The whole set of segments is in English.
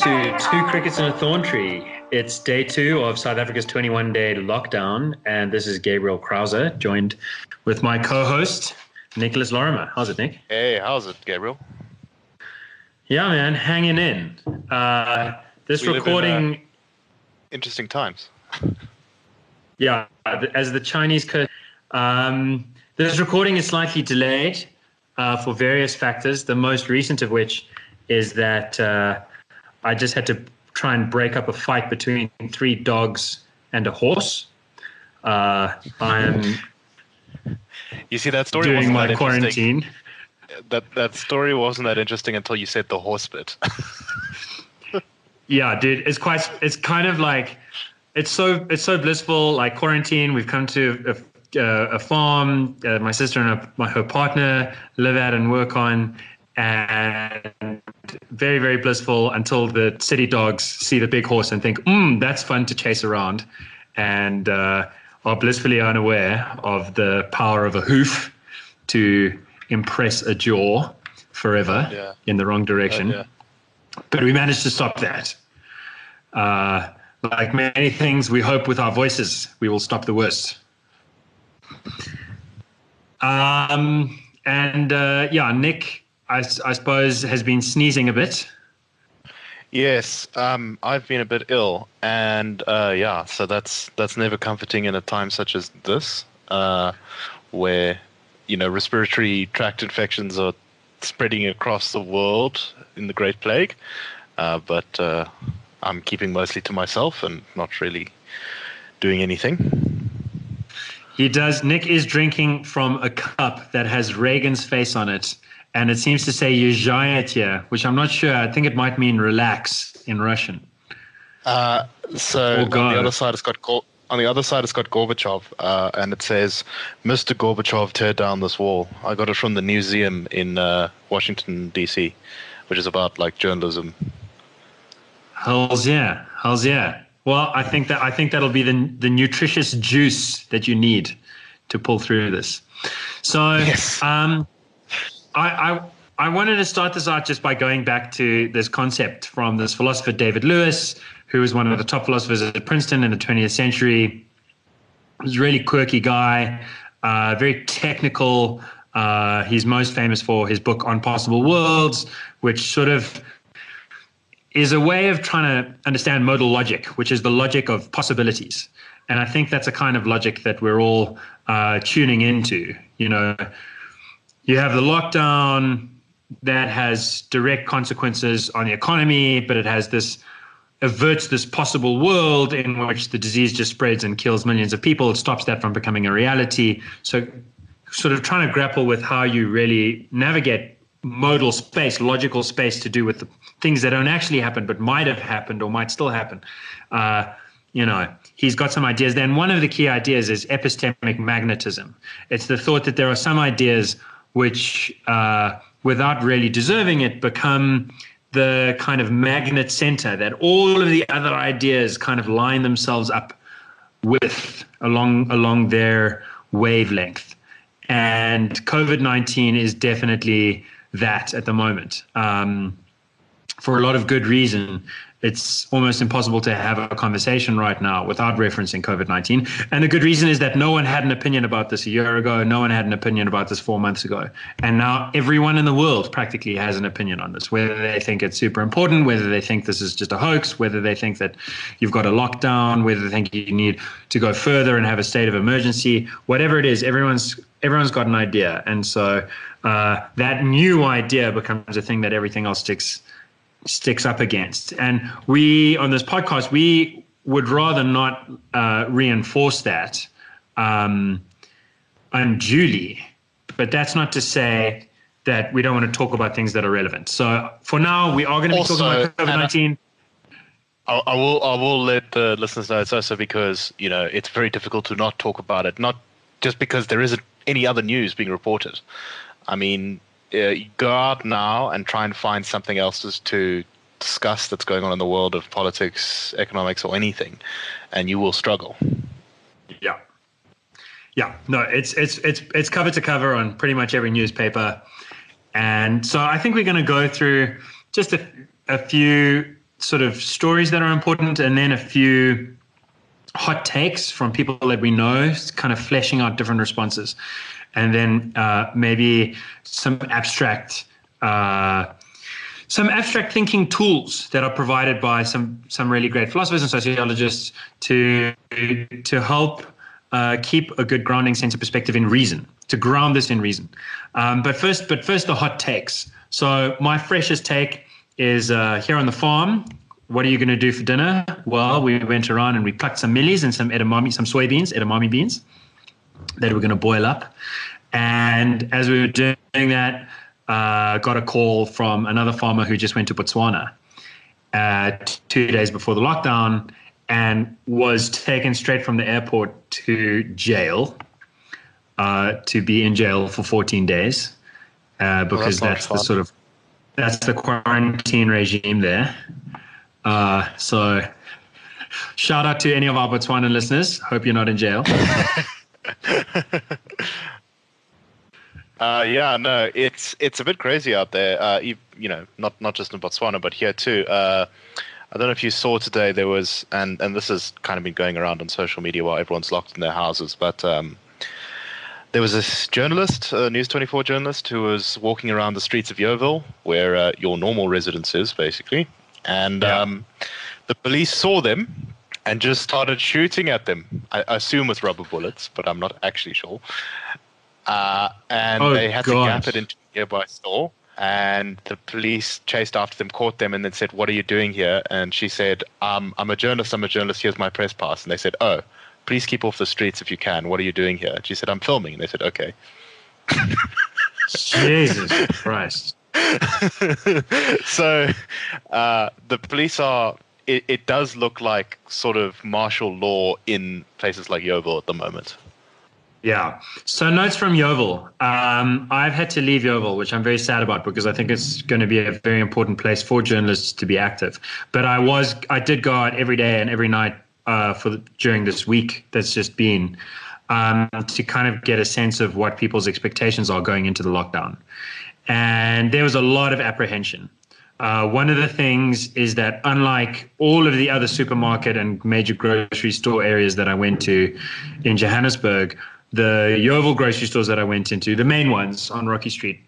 to Two Crickets and a Thorn Tree. It's day two of South Africa's 21 day lockdown, and this is Gabriel Krauser, joined with my co host, Nicholas Lorimer. How's it, Nick? Hey, how's it, Gabriel? Yeah, man, hanging in. Uh, this We live in, recording, uh, Interesting times. yeah, as the Chinese. Co- um, this recording is slightly delayed uh, for various factors, the most recent of which is that uh, I just had to try and break up a fight between three dogs and a horse. Uh, I am You see, that story doing my that quarantine. That that story wasn't that interesting until you said the horse bit. Yeah, dude, it's quite. It's kind of like, it's so it's so blissful. Like quarantine, we've come to a, uh, a farm. Uh, my sister and her, my her partner live at and work on, and very very blissful until the city dogs see the big horse and think, "Hmm, that's fun to chase around," and uh, are blissfully unaware of the power of a hoof to impress a jaw forever Yeah. in the wrong direction yeah. but we managed to stop that. Uh, like many things, we hope with our voices we will stop the worst. Um, and uh, yeah, Nick, I, I suppose, has been sneezing a bit. Yes, um, I've been a bit ill, and uh, yeah, so that's that's never comforting in a time such as this, uh, where you know respiratory tract infections are spreading across the world in the Great Plague. Uh, but uh, I'm keeping mostly to myself and not really doing anything. He does. Nick is drinking from a cup that has Reagan's face on it, and it seems to say "Yezhaya," which I'm not sure. I think it might mean "relax" in Russian. Uh, so on the other side, it's got Gor- on the other side, it's got Gorbachev, uh, and it says, "Mr. Gorbachev, tear down this wall." I got it from the museum in uh, Washington D.C., which is about like journalism. Hells yeah, hells yeah. Well, I think that I think that'll be the the nutritious juice that you need to pull through this. So, Yes. um, I, I I wanted to start this out just by going back to this concept from this philosopher David Lewis, who was one of the top philosophers at Princeton in the 20th century. He was a really quirky guy, uh, very technical. Uh, he's most famous for his book On Possible Worlds, which sort of is a way of trying to understand modal logic, which is the logic of possibilities. And I think that's a kind of logic that we're all uh, tuning into. You know, you have the lockdown that has direct consequences on the economy, but it has this averts this possible world in which the disease just spreads and kills millions of people. It stops that from becoming a reality. So, sort of trying to grapple with how you really navigate modal space, logical space to do with the things that don't actually happen but might have happened or might still happen. Uh, you know, he's got some ideas. Then one of the key ideas is epistemic magnetism. It's the thought that there are some ideas which, uh, without really deserving it, become the kind of magnet center that all of the other ideas kind of line themselves up with along along their wavelength. And COVID nineteen is definitely that at the moment. Um, for a lot of good reason, it's almost impossible to have a conversation right now without referencing COVID 19. And the good reason is that no one had an opinion about this a year ago. No one had an opinion about this four months ago. And now everyone in the world practically has an opinion on this, whether they think it's super important, whether they think this is just a hoax, whether they think that you've got a lockdown, whether they think you need to go further and have a state of emergency, whatever it is, everyone's everyone's got an idea. And so uh, that new idea becomes a thing that everything else sticks sticks up against. And we, on this podcast, we would rather not uh, reinforce that um, unduly. But that's not to say that we don't want to talk about things that are relevant. So for now, we are going to be Also, talking about COVID 19. I, I will I will let the listeners know it's also because you know it's very difficult to not talk about it, not just because there isn't any other news being reported. I mean, uh, go out now and try and find something else to discuss that's going on in the world of politics, economics, or anything, and you will struggle. Yeah. Yeah. No, it's it's it's it's cover to cover on pretty much every newspaper. And so I think we're going to go through just a, a few sort of stories that are important, and then a few hot takes from people that we know, kind of fleshing out different responses, and then uh, maybe some abstract. Uh, some abstract thinking tools that are provided by some some really great philosophers and sociologists to to help uh, keep a good grounding sense of perspective in reason, to ground this in reason. Um, but first, but first the hot takes. So my freshest take is uh, here on the farm. What are you going to do for dinner? Well, we went around and we plucked some mealies and some edamame, some soybeans, edamame beans that we're going to boil up. And as we were doing that, uh, got a call from another farmer who just went to Botswana uh, two days before the lockdown and was taken straight from the airport to jail uh, to be in jail for 14 days uh, because that's, that's the sort of that's the quarantine regime there. Uh, so shout out to any of our Botswana listeners. Hope you're not in jail. Uh, yeah, no, it's it's a bit crazy out there. Uh, you, you know, not not just in Botswana, but here too. Uh, I don't know if you saw today there was, and and this has kind of been going around on social media while everyone's locked in their houses, but um, there was this journalist, a News 24 journalist, who was walking around the streets of Yeoville, where uh, your normal residence is, basically, and yeah. um, the police saw them and just started shooting at them. I, assume with rubber bullets, but I'm not actually sure. Uh, and oh, they had gosh. to gap it into a nearby store. And the police chased after them, caught them, and then said, "What are you doing here?" And she said, um, "I'm a journalist. I'm a journalist. Here's my press pass." And they said, "Oh, please keep off the streets if you can. What are you doing here?" And she said, "I'm filming." And they said, "Okay." Jesus Christ. so uh, the police are. It, it does look like sort of martial law in places like Yeoville at the moment. Yeah. So notes from Yeoville. Um, I've had to leave Yeoville, which I'm very sad about because I think it's going to be a very important place for journalists to be active. But I was, I did go out every day and every night uh, for the, during this week that's just been um, to kind of get a sense of what people's expectations are going into the lockdown. And there was a lot of apprehension. Uh, one of the things is that unlike all of the other supermarket and major grocery store areas that I went to in Johannesburg, the Yeoville grocery stores that I went into, the main ones on Rocky Street,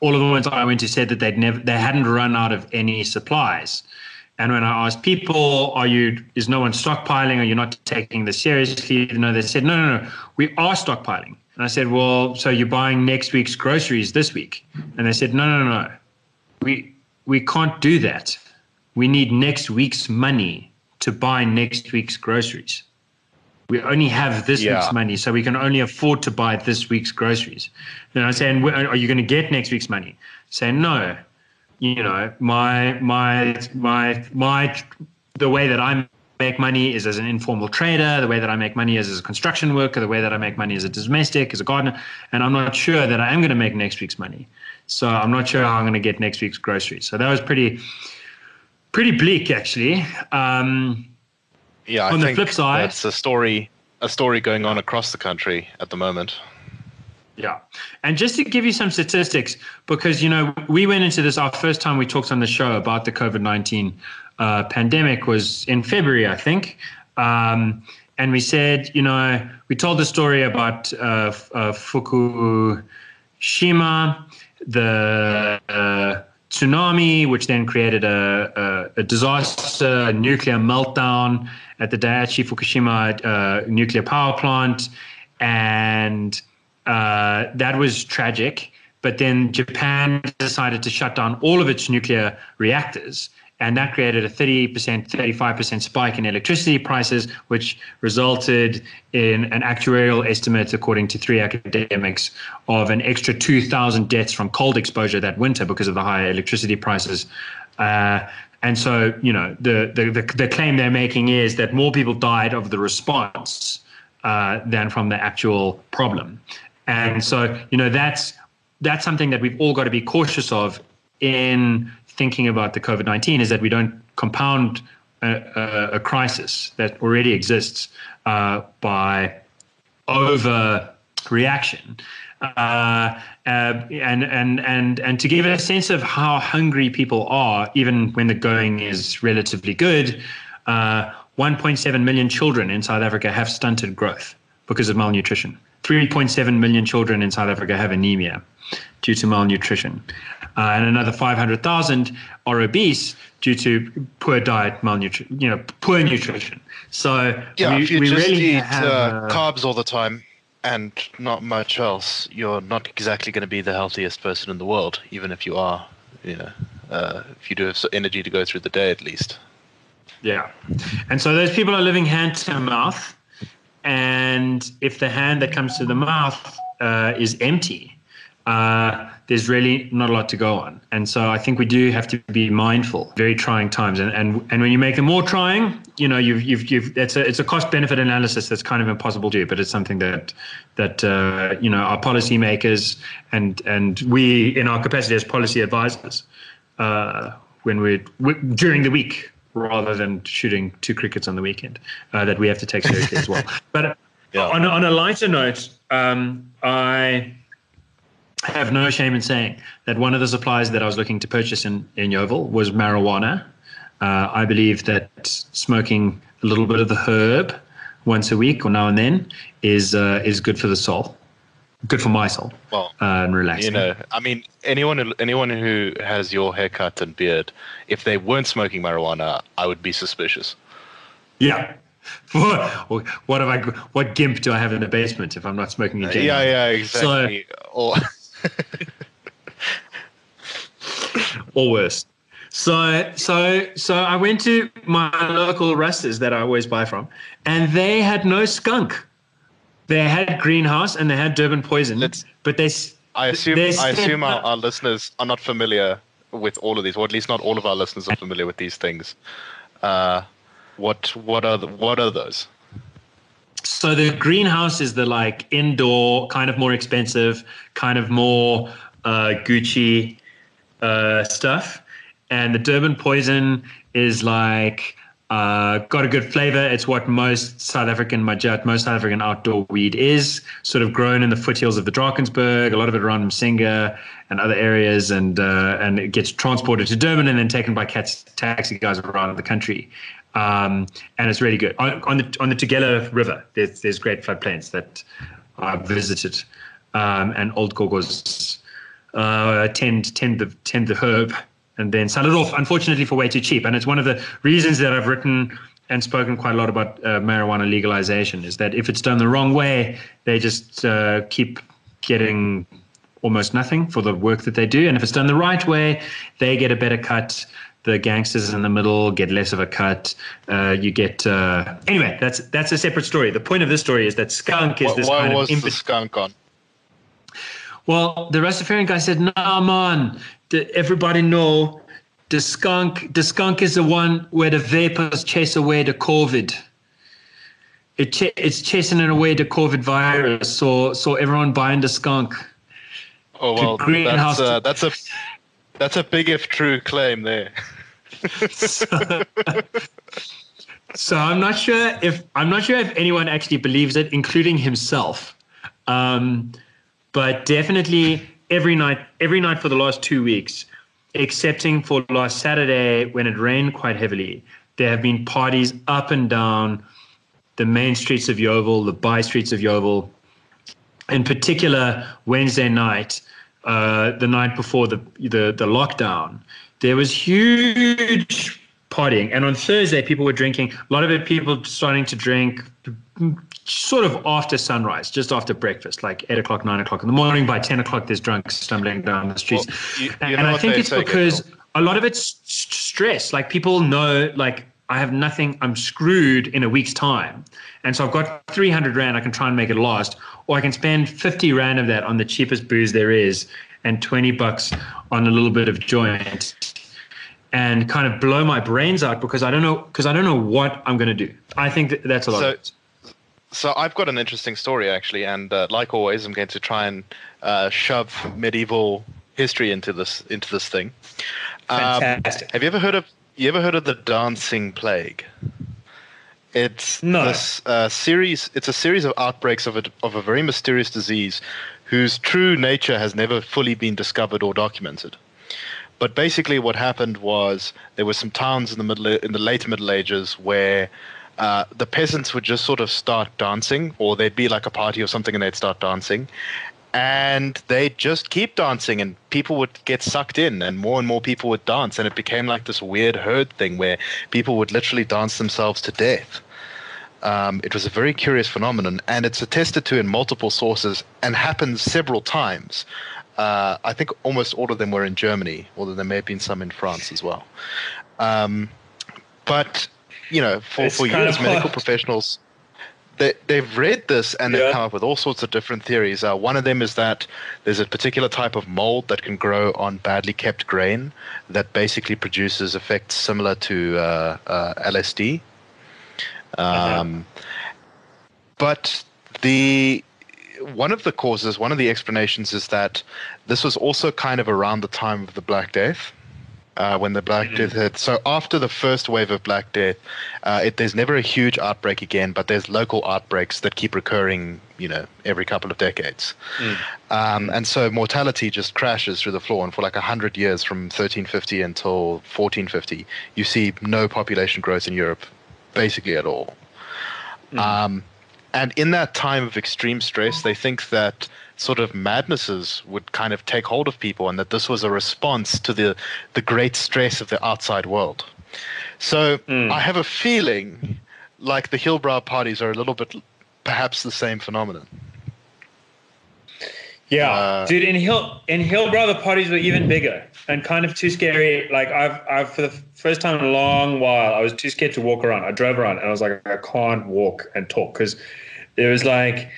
all of the ones I went to said that they'd never, they hadn't run out of any supplies. And when I asked people, "Are you? Is no one stockpiling? Are you not taking this seriously?" No, they said, "No, no, no. We are stockpiling." And I said, "Well, so you're buying next week's groceries this week?" And they said, "No, no, no. We we can't do that. We need next week's money to buy next week's groceries." we only have this yeah. week's money, so we can only afford to buy this week's groceries. And I say, and are you going to get next week's money? Saying no, you know, my my my my the way that I make money is as an informal trader. The way that I make money is as a construction worker. The way that I make money is as a domestic, as a gardener, and I'm not sure that I am going to make next week's money. So I'm not sure how I'm going to get next week's groceries. So that was pretty pretty bleak, actually. Um, yeah, I on the flip side, that's a story a story going on across the country at the moment. Yeah. And just to give you some statistics, because, you know, we went into this, our first time we talked on the show about the COVID 19 uh, pandemic was in February, I think. Um, and we said, you know, we told the story about uh, uh, Fukushima, the uh, tsunami, which then created a, a, a disaster, a nuclear meltdown at the Daiichi Fukushima uh, nuclear power plant, and uh, that was tragic. But then Japan decided to shut down all of its nuclear reactors. And that created a 30%, 35% spike in electricity prices, which resulted in an actuarial estimate, according to three academics, of an extra 2,000 deaths from cold exposure that winter because of the higher electricity prices. Uh, and so, you know, the, the, the, the, claim they're making is that more people died of the response uh, than from the actual problem. And so, you know, that's that's something that we've all got to be cautious of in thinking about the COVID 19 is that we don't compound a, a, a crisis that already exists uh, by overreaction. Uh, uh, and and and and to give a sense of how hungry people are, even when the going is relatively good, uh, 1.7 million children in South Africa have stunted growth because of malnutrition. 3.7 million children in South Africa have anemia due to malnutrition, uh, and another 500,000 are obese due to poor diet, malnutrition, you know, poor nutrition. So yeah, we, if you we just really eat have, uh, uh, carbs all the time and not much else, you're not exactly going to be the healthiest person in the world, even if you are, you know, uh, if you do have energy to go through the day at least. Yeah. And so those people are living hand to mouth. And if the hand that comes to the mouth uh, is empty, uh, there's really not a lot to go on. And so I think we do have to be mindful. Very trying times, and and, and when you make them more trying, you know, you've you've you've it's a it's a cost benefit analysis that's kind of impossible to do, but it's something that that uh, you know our policymakers and and we in our capacity as policy advisors, uh, when we're during the week rather than shooting two crickets on the weekend, uh, that we have to take seriously as well. But Yeah. on a, on a lighter note, um, I have no shame in saying that one of the supplies that I was looking to purchase in, in Yeoville was marijuana. Uh, I believe that smoking a little bit of the herb once a week or now and then is uh, is good for the soul, good for my soul, Well, uh, and relaxing. you know, I mean, anyone who- anyone who has your haircut and beard, if they weren't smoking marijuana, I would be suspicious. yeah. what, what have I? What gimp do I have in the basement if I'm not smoking a Yeah, yeah, exactly. or or worse. So so so I went to my local Rastas that I always buy from, and they had no skunk. They had greenhouse and they had Durban poison, Let's- but they. I assume I assume our, our listeners are not familiar with all of these, or at least not all of our listeners are familiar with these things. Uh, what what are the, what are those? So the greenhouse is the like indoor, kind of more expensive, kind of more uh, Gucci uh, stuff, and the Durban poison is like uh, got a good flavor. It's what most South African majat, most South African outdoor weed is. Sort of grown in the foothills of the Drakensberg, a lot of it around Msinga and other areas, and uh, and it gets transported to Durban and then taken by cats, taxi guys around the country. Um, and it's really good on, on the on the Tugela River. There's there's great floodplains that I've visited, um, and old Gogos uh, tend tend the tend the herb and then sell it off. Unfortunately, for way too cheap. And it's one of the reasons that I've written and spoken quite a lot about uh, marijuana legalization is that if it's done the wrong way, they just uh, keep getting almost nothing for the work that they do. And if it's done the right way, they get a better cut. The gangsters in the middle get less of a cut. Uh, you get uh, anyway. That's that's a separate story. The point of this story is that skunk is Why, this why kind was of the skunk on? well, the Rastafarian guy said, "Nah, man. Everybody know the skunk. The skunk is the one where the vapors chase away the COVID. It ch- it's chasing it away the COVID virus. So so everyone buying the skunk. Oh well, that's, uh, that's a that's a big if true claim there. so, so I'm not sure if I'm not sure if anyone actually believes it, including himself. Um, but definitely every night, every night for the last two weeks, excepting for last Saturday when it rained quite heavily, there have been parties up and down the main streets of Yeoville, the by streets of Yeoville. In particular, Wednesday night, uh, the night before the, the the lockdown, there was huge partying, and on Thursday, people were drinking. A lot of it, people starting to drink sort of after sunrise, just after breakfast, like eight o'clock, nine o'clock in the morning. By ten o'clock, there's drunks stumbling down the streets, Well, you- and, know I think it's because Gabriel. a lot of it's stress. Like people know, like I have nothing. I'm screwed in a week's time, and so I've got 300 rand. I can try and make it last, or I can spend 50 rand of that on the cheapest booze there is, and 20 bucks on a little bit of joint, and kind of blow my brains out because I don't know because I don't know what I'm going to do. I think that that's a lot. So-. So I've got an interesting story actually, and uh, like always, I'm going to try and uh, shove medieval history into this into this thing. Um, Fantastic. have you ever heard of you ever heard of the dancing plague? It's No. this uh, series. It's a series of outbreaks of a of a very mysterious disease, whose true nature has never fully been discovered or documented. But basically, what happened was there were some towns in the middle in the late Middle Ages where uh, the peasants would just sort of start dancing, or there'd be like a party or something, and they'd start dancing, and they'd just keep dancing, and people would get sucked in, and more and more people would dance, and it became like this weird herd thing where people would literally dance themselves to death. Um, it was a very curious phenomenon, and it's attested to in multiple sources and happens several times. Uh, I think almost all of them were in Germany, although there may have been some in France as well. Um, but you know, for, It's for kind years, medical professionals they, they've read this and they've Yeah. come up with all sorts of different theories. Uh, one of them is that there's a particular type of mold that can grow on badly kept grain that basically produces effects similar to uh, uh, LSD. Um, But the one of the causes, one of the explanations is that this was also kind of around the time of the Black Death. Uh, when the Black Death hit. So after the first wave of Black Death, uh, it, there's never a huge outbreak again, but there's local outbreaks that keep recurring, you know, every couple of decades. Um, and so mortality just crashes through the floor. And for like 100 years, from 1350 until 1450, you see no population growth in Europe, basically at all. Um, and in that time of extreme stress, they think that sort of madnesses would kind of take hold of people, and that this was a response to the the great stress of the outside world. So I have a feeling like the Hillbrow parties are a little bit perhaps the same phenomenon. Yeah, Uh, dude. In Hill in Hillbrow, the parties were even bigger and kind of too scary. Like I've I've for the first time in a long while, I was too scared to walk around. I drove around and I was like, I can't walk and talk because it was like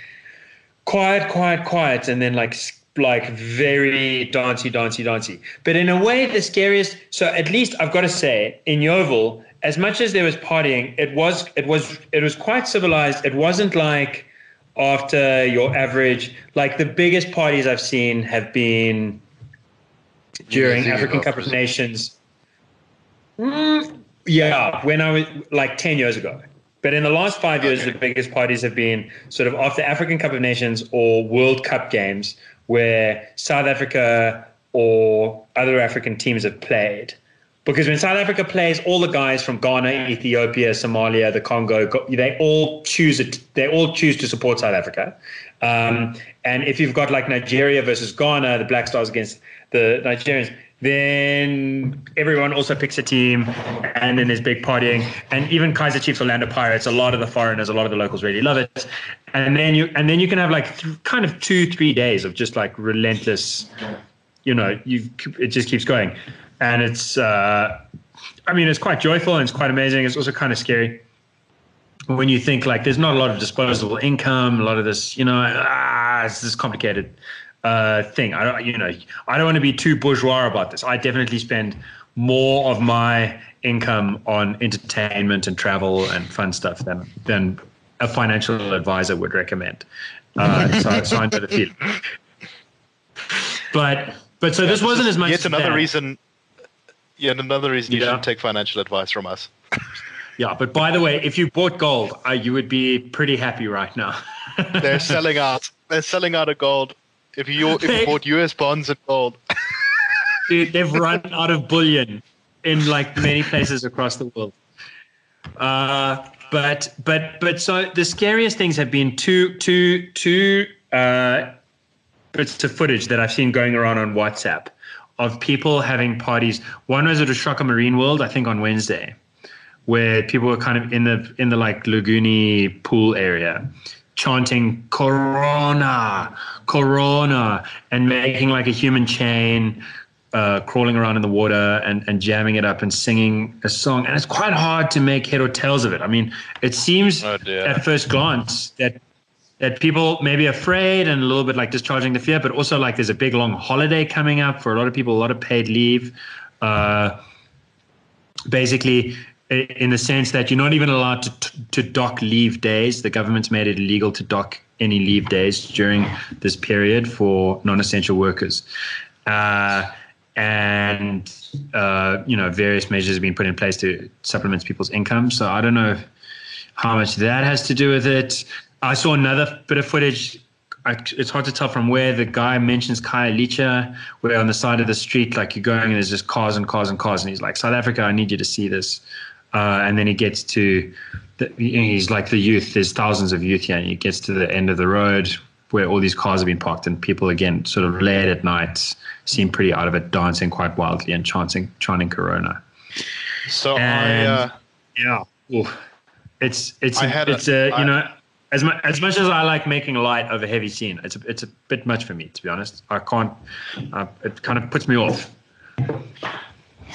quiet, quiet, quiet, and then like like very dancey, dancey, dancey. But in a way, the scariest. So at least I've got to say, in Yeoville, as much as there was partying, it was it was it was quite civilized. It wasn't like after your average. Like the biggest parties I've seen have been during African Cup of? Nations. Mm, yeah, when I was like 10 years ago. But in the last five years, Okay. the biggest parties have been sort of after African Cup of Nations or World Cup games where South Africa or other African teams have played. Because when South Africa plays, all the guys from Ghana, Ethiopia, Somalia, the Congo, they all choose it. They all choose to support South Africa. Um, and if you've got like Nigeria versus Ghana, the Black Stars against the Nigerians, then everyone also picks a team, and then there's big partying. And even Kaiser Chiefs, Orlando Pirates, a lot of the foreigners, a lot of the locals really love it. And then you and then you can have like th- kind of two, three days of just like relentless you know, you it just keeps going, and it's uh, I mean, it's quite joyful and it's quite amazing. It's also kind of scary when you think like there's not a lot of disposable income, a lot of this, you know, ah, it's this complicated uh, thing. I don't, you know, I don't want to be too bourgeois about this. I definitely spend more of my income on entertainment and travel and fun stuff than than a financial advisor would recommend. Uh, so, so I know the feeling. But but so this wasn't as much. Yet another that. reason. Yet another reason you Yeah. shouldn't take financial advice from us. Yeah, but by the way, if you bought gold, uh, you would be pretty happy right now. They're selling out. They're selling out of gold. If you if you bought U.S. bonds and gold, Dude, they've run out of bullion in like many places across the world. Uh, but but but so the scariest things have been two two two uh, bits of footage that I've seen going around on WhatsApp of people having parties. One was at uShaka Marine World, I think on Wednesday, where people were kind of in the in the like Laguni pool area, chanting Corona, Corona, and making like a human chain, uh, crawling around in the water and, and jamming it up and singing a song. And it's quite hard to make head or tails of it. I mean, it seems Oh, at first glance that that people may be afraid and a little bit like discharging the fear, but also like there's a big long holiday coming up for a lot of people, a lot of paid leave. Uh, basically, in the sense that you're not even allowed to, to dock leave days. The government's made it illegal to dock any leave days during this period for non-essential workers. Uh, and uh, you know various measures have been put in place to supplement people's income. So I don't know. how much that has to do with it. I saw another bit of footage. I, it's hard to tell from where the guy mentions Khayelitsha, where on the side of the street, like you're going and there's just cars and cars and cars, and he's like, "South Africa, I need you to see this." Uh, and then he gets to, the, he's like the youth. There's thousands of youth here, and he gets to the end of the road where all these cars have been parked, and people again, sort of late at night, seem pretty out of it, dancing quite wildly and chanting, chanting Corona. So And- I, uh, Yeah, Oof. it's it's I had a- it's a, you I- know as much as much as I like making light of a heavy scene, it's a, it's a bit much for me to be honest. I can't. Uh, it kind of puts me off.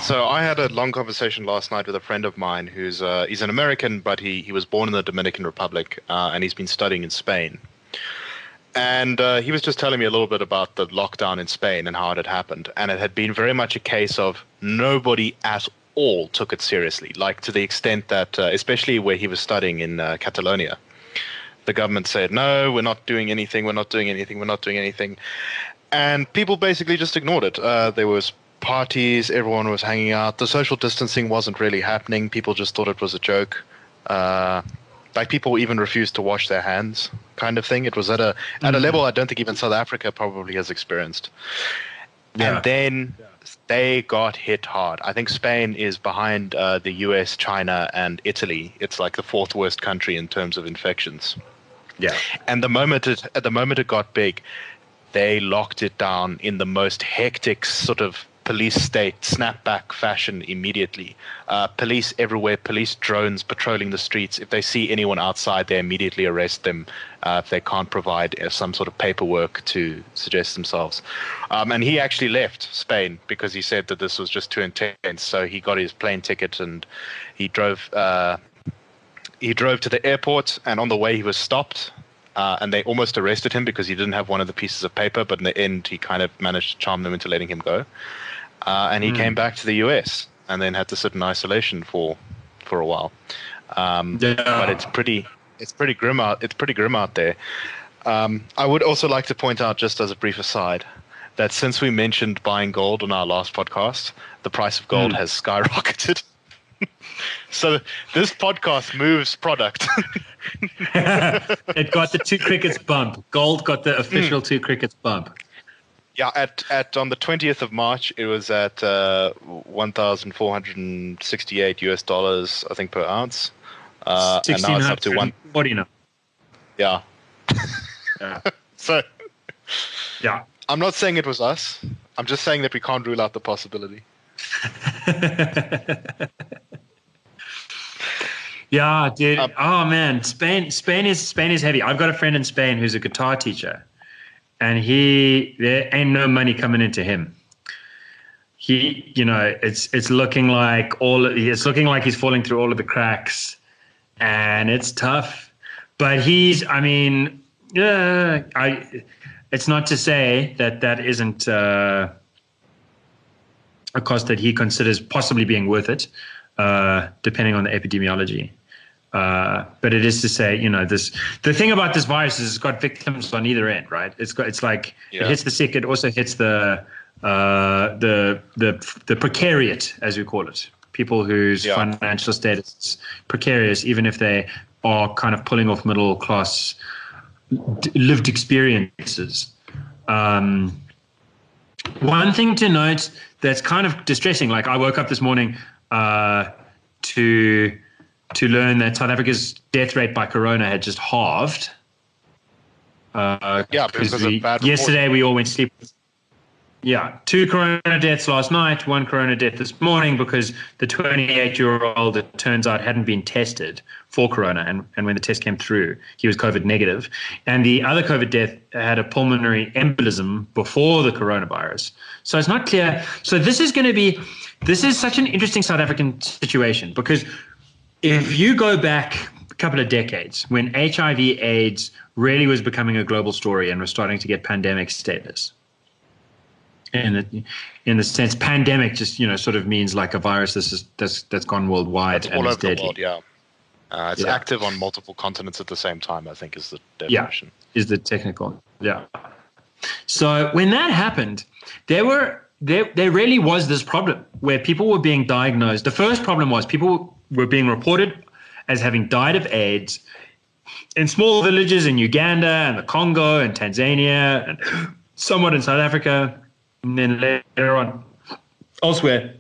So I had a long conversation last night with a friend of mine who's uh, he's an American, but he he was born in the Dominican Republic uh, and he's been studying in Spain. And uh, he was just telling me a little bit about the lockdown in Spain and how it had happened, and it had been very much a case of nobody at all took it seriously, like to the extent that, uh, especially where he was studying in uh, Catalonia, the government said, "No, we're not doing anything. We're not doing anything. We're not doing anything." and people basically just ignored it. Uh, there was parties, everyone was hanging out. The social distancing wasn't really happening. People just thought it was a joke. Uh, like people even refused to wash their hands, kind of thing. It was at a at a level I don't think even South Africa probably has experienced. Yeah. And then they got hit hard. I think Spain is behind uh, the U.S., China, and Italy. It's like the fourth worst country in terms of infections. Yeah, And the moment it at the moment it got big, they locked it down in the most hectic sort of police state snapback fashion immediately. Uh, police everywhere, police drones patrolling the streets. If they see anyone outside, they immediately arrest them uh, if they can't provide uh, some sort of paperwork to suggest themselves. Um, and he actually left Spain because he said that this was just too intense. So he got his plane ticket and he drove. Uh, he drove to the airport, and on the way he was stopped, uh, and they almost arrested him because he didn't have one of the pieces of paper. But in the end, he kind of managed to charm them into letting him go, uh, and he came back to the U.S. and then had to sit in isolation for for a while. Um, Yeah. But it's pretty it's pretty grim out it's pretty grim out there. Um, I would also like to point out, just as a brief aside, that since we mentioned buying gold on our last podcast, the price of gold Mm. has skyrocketed. so this podcast moves product. it got the two crickets bump. Gold got the official two crickets bump. yeah, at, at on the twentieth of March, it was at uh, one thousand four hundred and sixty-eight US dollars, I think, per ounce. Uh, and now it's up to one. forty now. Yeah. Yeah. So Yeah. I'm not saying it was us. I'm just saying that we can't rule out the possibility. yeah, dude. Um, oh man, Spain. Spain is Spain is heavy. I've got a friend in Spain who's a guitar teacher, and he there ain't no money coming into him. He, you know, it's it's looking like all. It's looking like he's falling through all of the cracks, and it's tough. But he's. I mean, yeah. I. It's not to say that that isn't. Uh, a cost that he considers possibly being worth it, uh, depending on the epidemiology. Uh, but it is to say, you know, this the thing about this virus is it's got victims on either end, right? It's got it's like Yeah. it hits the sick, it also hits the uh, the the the precariat, as we call it, people whose Yeah. financial status is precarious, even if they are kind of pulling off middle class d- lived experiences. Um, one thing to note that's kind of distressing. Like I woke up this morning uh, to to learn that South Africa's death rate by corona had just halved. Uh, Yeah, because of we, bad yesterday we all went to sleep. Yeah, two corona deaths last night, one corona death this morning because the 28 year old, it turns out, hadn't been tested for corona. And, and when the test came through, he was COVID negative. And the other COVID death had a pulmonary embolism before the coronavirus. So it's not clear. So this is going to be, this is such an interesting South African situation because if you go back a couple of decades when HIV AIDS really was becoming a global story and was starting to get pandemic status, in the in the sense pandemic just you know sort of means like a virus that's just, that's that's gone worldwide and All over the world, yeah. Uh, it's Yeah. active on multiple continents at the same time, I think is the Yeah. definition. is the technical yeah so when that happened there were there there really was this problem where people were being diagnosed the first problem was people were being reported as having died of AIDS in small villages in Uganda and the Congo and Tanzania and somewhat in South Africa, and then later on elsewhere,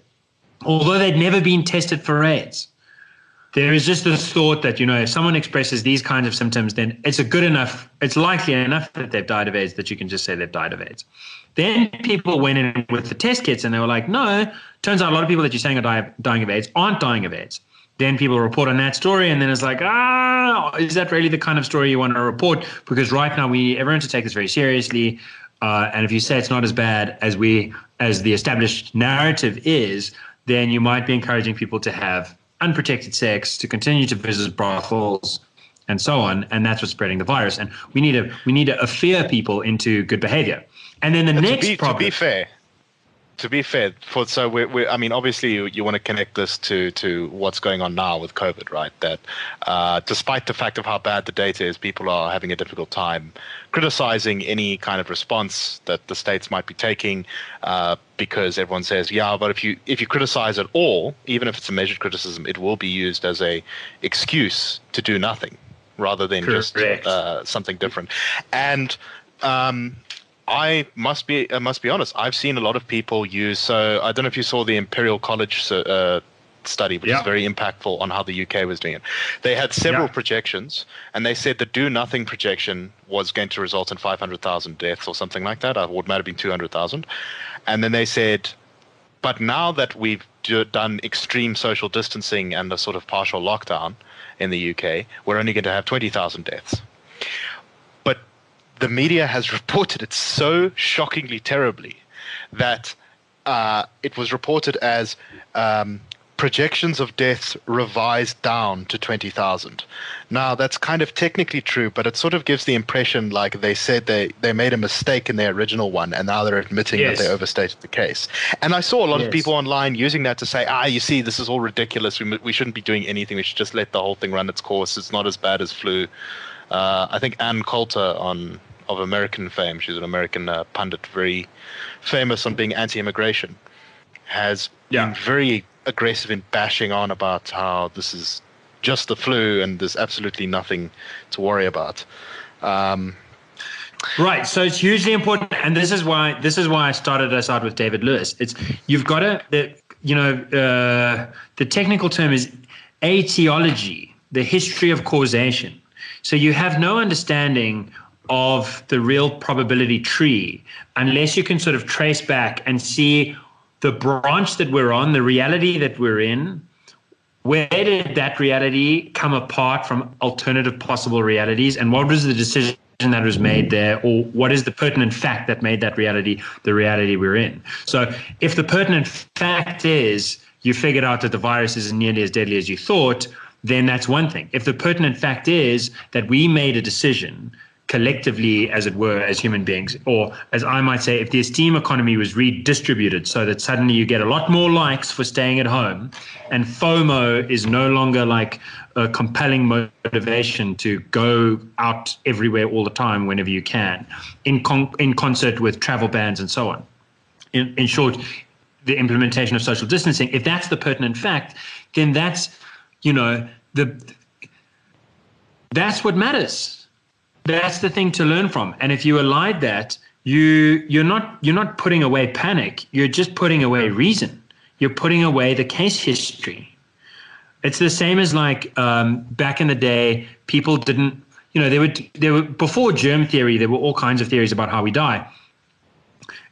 although they'd never been tested for AIDS. There is just this thought that, you know, if someone expresses these kinds of symptoms, then it's a good enough, it's likely enough that they've died of AIDS that you can just say they've died of AIDS. Then people went in with the test kits and they were like, no, turns out a lot of people that you're saying are dying of AIDS aren't dying of AIDS then people report on that story and then it's like ah is that really the kind of story you want to report because right now we everyone should take this very seriously uh, and if you say it's not as bad as we as the established narrative is then you might be encouraging people to have unprotected sex to continue to visit brothels and so on. And that's what's spreading the virus. And we need to we need to fear people into good behavior. And then the next to be, problem to be fair to be fair, for so we we I mean, obviously, you, you want to connect this to to what's going on now with COVID, right? That uh, despite the fact of how bad the data is, people are having a difficult time criticizing any kind of response that the states might be taking, uh, because everyone says, yeah, but if you if you criticize at all, even if it's a measured criticism, it will be used as a excuse to do nothing rather than Correct. just uh, something different, and. Um, I must be I must be honest. I've seen a lot of people use. So I don't know if you saw the Imperial College uh, study, which yeah. is very impactful on how the UK was doing it. They had several yeah. projections, and they said the do nothing projection was going to result in 500,000 deaths or something like that. Or it might have been 200,000. And then they said, but now that we've do, done extreme social distancing and a sort of partial lockdown in the UK, we're only going to have 20,000 deaths the media has reported it so shockingly terribly that uh, it was reported as um, projections of deaths revised down to 20,000. Now, that's kind of technically true, but it sort of gives the impression like they said they, they made a mistake in their original one, and now they're admitting yes. that they overstated the case. And I saw a lot yes. of people online using that to say, ah, you see, this is all ridiculous. We, we shouldn't be doing anything. We should just let the whole thing run its course. It's not as bad as flu. Uh, I think Ann Coulter on of American fame, she's an American uh, pundit, very famous on being anti-immigration, has yeah. been very aggressive in bashing on about how this is just the flu and there's absolutely nothing to worry about. Um, right. So it's hugely important, and this is why this is why I started us out with David Lewis. It's you've got to, the, you know, uh, the technical term is etiology, the history of causation. So you have no understanding of the real probability tree unless you can sort of trace back and see the branch that we're on, the reality that we're in. Where did that reality come apart from alternative possible realities? And what was the decision that was made there? Or what is the pertinent fact that made that reality the reality we're in? So, if the pertinent fact is you figured out that the virus isn't nearly as deadly as you thought, then that's one thing. If the pertinent fact is that we made a decision collectively, as it were, as human beings. Or, as I might say, if the esteem economy was redistributed so that suddenly you get a lot more likes for staying at home, and FOMO is no longer like a compelling motivation to go out everywhere all the time whenever you can, in, con- in concert with travel bans and so on. In, in short, the implementation of social distancing, if that's the pertinent fact, then that's, you know, the that's what matters that's the thing to learn from. And if you allied that, you you're not you're not putting away panic. You're just putting away reason. You're putting away the case history. It's the same as like um, back in the day, people didn't. You know, they would they were before germ theory. There were all kinds of theories about how we die,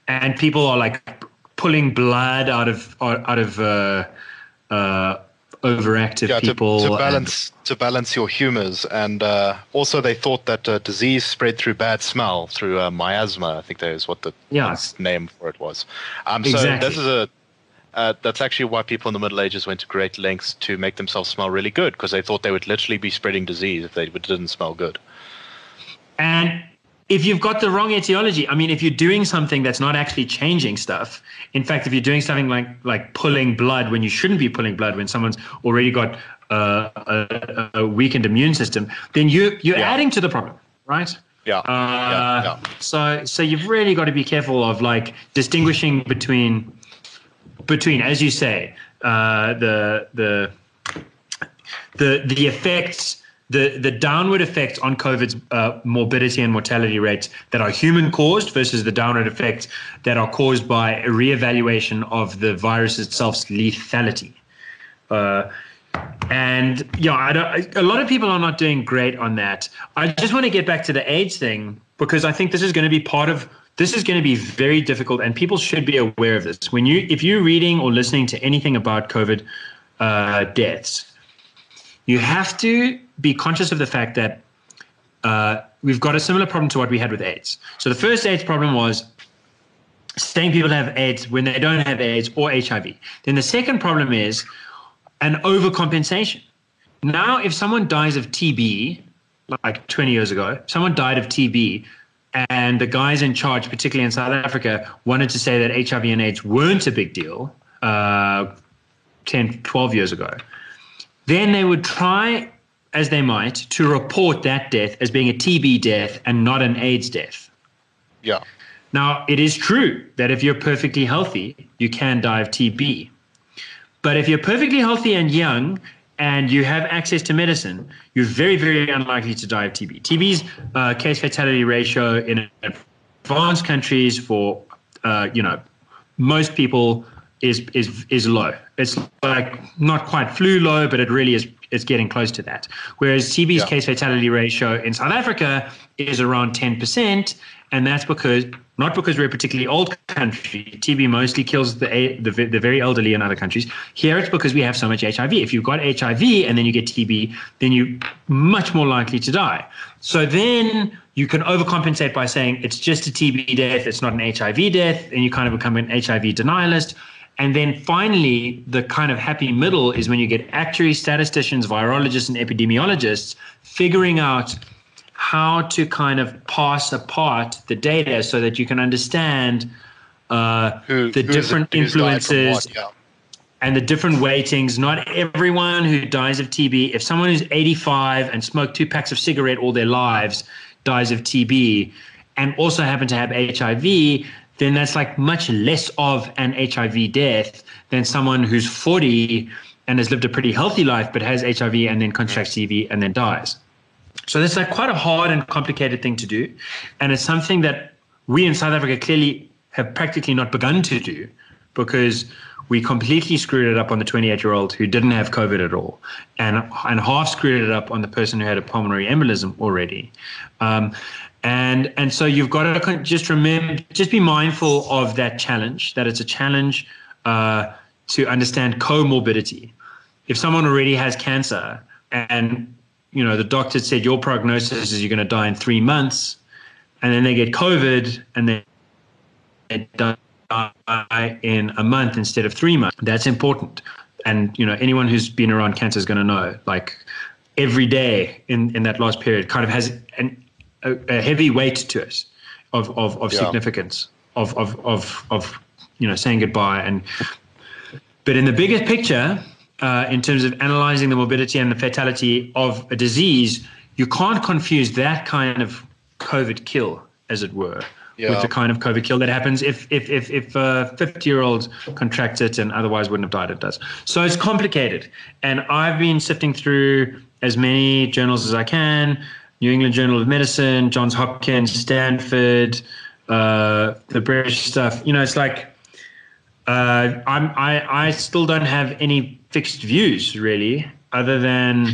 and people are like pulling blood out of out of uh, uh, overactive yeah, people. To, to balance and, to balance your humors, and uh, also they thought that uh, disease spread through bad smell, through uh, miasma. I think that is what the yeah. name for it was. Um, exactly. So this is a. Uh, that's actually why people in the Middle Ages went to great lengths to make themselves smell really good because they thought they would literally be spreading disease if they didn't smell good. And if you've got the wrong etiology, I mean, if you're doing something that's not actually changing stuff, in fact, if you're doing something like like pulling blood when you shouldn't be pulling blood when someone's already got uh, a, a, weakened immune system, then you you're yeah. adding to the problem, right? Yeah. Uh, yeah. yeah. So so you've really got to be careful of like distinguishing between between, as you say, uh, the the the the effects the the downward effects on COVID's uh, morbidity and mortality rates that are human caused versus the downward effects that are caused by a reevaluation of the virus itself's lethality. Uh, and yeah, I don't, a lot of people are not doing great on that. I just want to get back to the AIDS thing because I think this is going to be part of this is going to be very difficult, and people should be aware of this. When you, if you're reading or listening to anything about COVID uh, deaths, you have to be conscious of the fact that uh, we've got a similar problem to what we had with AIDS. So the first AIDS problem was saying people have AIDS when they don't have AIDS or HIV. Then the second problem is an overcompensation. Now, if someone dies of TB, like 20 years ago, someone died of TB, and the guys in charge, particularly in South Africa, wanted to say that HIV and AIDS weren't a big deal uh, 10, 12 years ago, then they would try as they might to report that death as being a TB death and not an AIDS death. Yeah. Now, it is true that if you're perfectly healthy, you can die of TB. But if you're perfectly healthy and young and you have access to medicine, you're very, very unlikely to die of TB. TB's uh, case fatality ratio in advanced countries for, uh, you know, most people is is is low. It's like not quite flu low, but it really is it's getting close to that. Whereas TB's yeah. case fatality ratio in South Africa is around 10%, and that's because not because we're a particularly old country. TB mostly kills the, the, the very elderly in other countries. Here it's because we have so much HIV. If you've got HIV and then you get TB, then you're much more likely to die. So then you can overcompensate by saying it's just a TB death, it's not an HIV death, and you kind of become an HIV denialist. And then finally, the kind of happy middle is when you get actuaries, statisticians, virologists, and epidemiologists figuring out how to kind of pass apart the data so that you can understand uh, Who, the different influences what, yeah. and the different weightings. Not everyone who dies of TB, if someone who's 85 and smoked two packs of cigarette all their lives dies of TB and also happen to have HIV, then that's like much less of an HIV death than someone who's 40 and has lived a pretty healthy life but has HIV and then contracts TB and then dies. So that's like quite a hard and complicated thing to do. And it's something that we in South Africa clearly have practically not begun to do because we completely screwed it up on the 28 year old who didn't have COVID at all, and and half screwed it up on the person who had a pulmonary embolism already. Um, and and so you've got to just remember just be mindful of that challenge that it's a challenge uh, to understand comorbidity. If someone already has cancer and you know the doctor said your prognosis is you're going to die in three months and then they get covid and then they die in a month instead of three months that's important. And you know anyone who's been around cancer is going to know like every day in in that last period kind of has an a, a heavy weight to it of of, of yeah. significance of, of of of you know saying goodbye and but in the bigger picture uh, in terms of analyzing the morbidity and the fatality of a disease you can't confuse that kind of covid kill as it were yeah. with the kind of covid kill that happens if if if, if a 50 year old contracts it and otherwise wouldn't have died it does so it's complicated and i've been sifting through as many journals as i can New England Journal of Medicine, Johns Hopkins, Stanford, uh, the British stuff. You know, it's like uh, I'm I I still don't have any fixed views really, other than.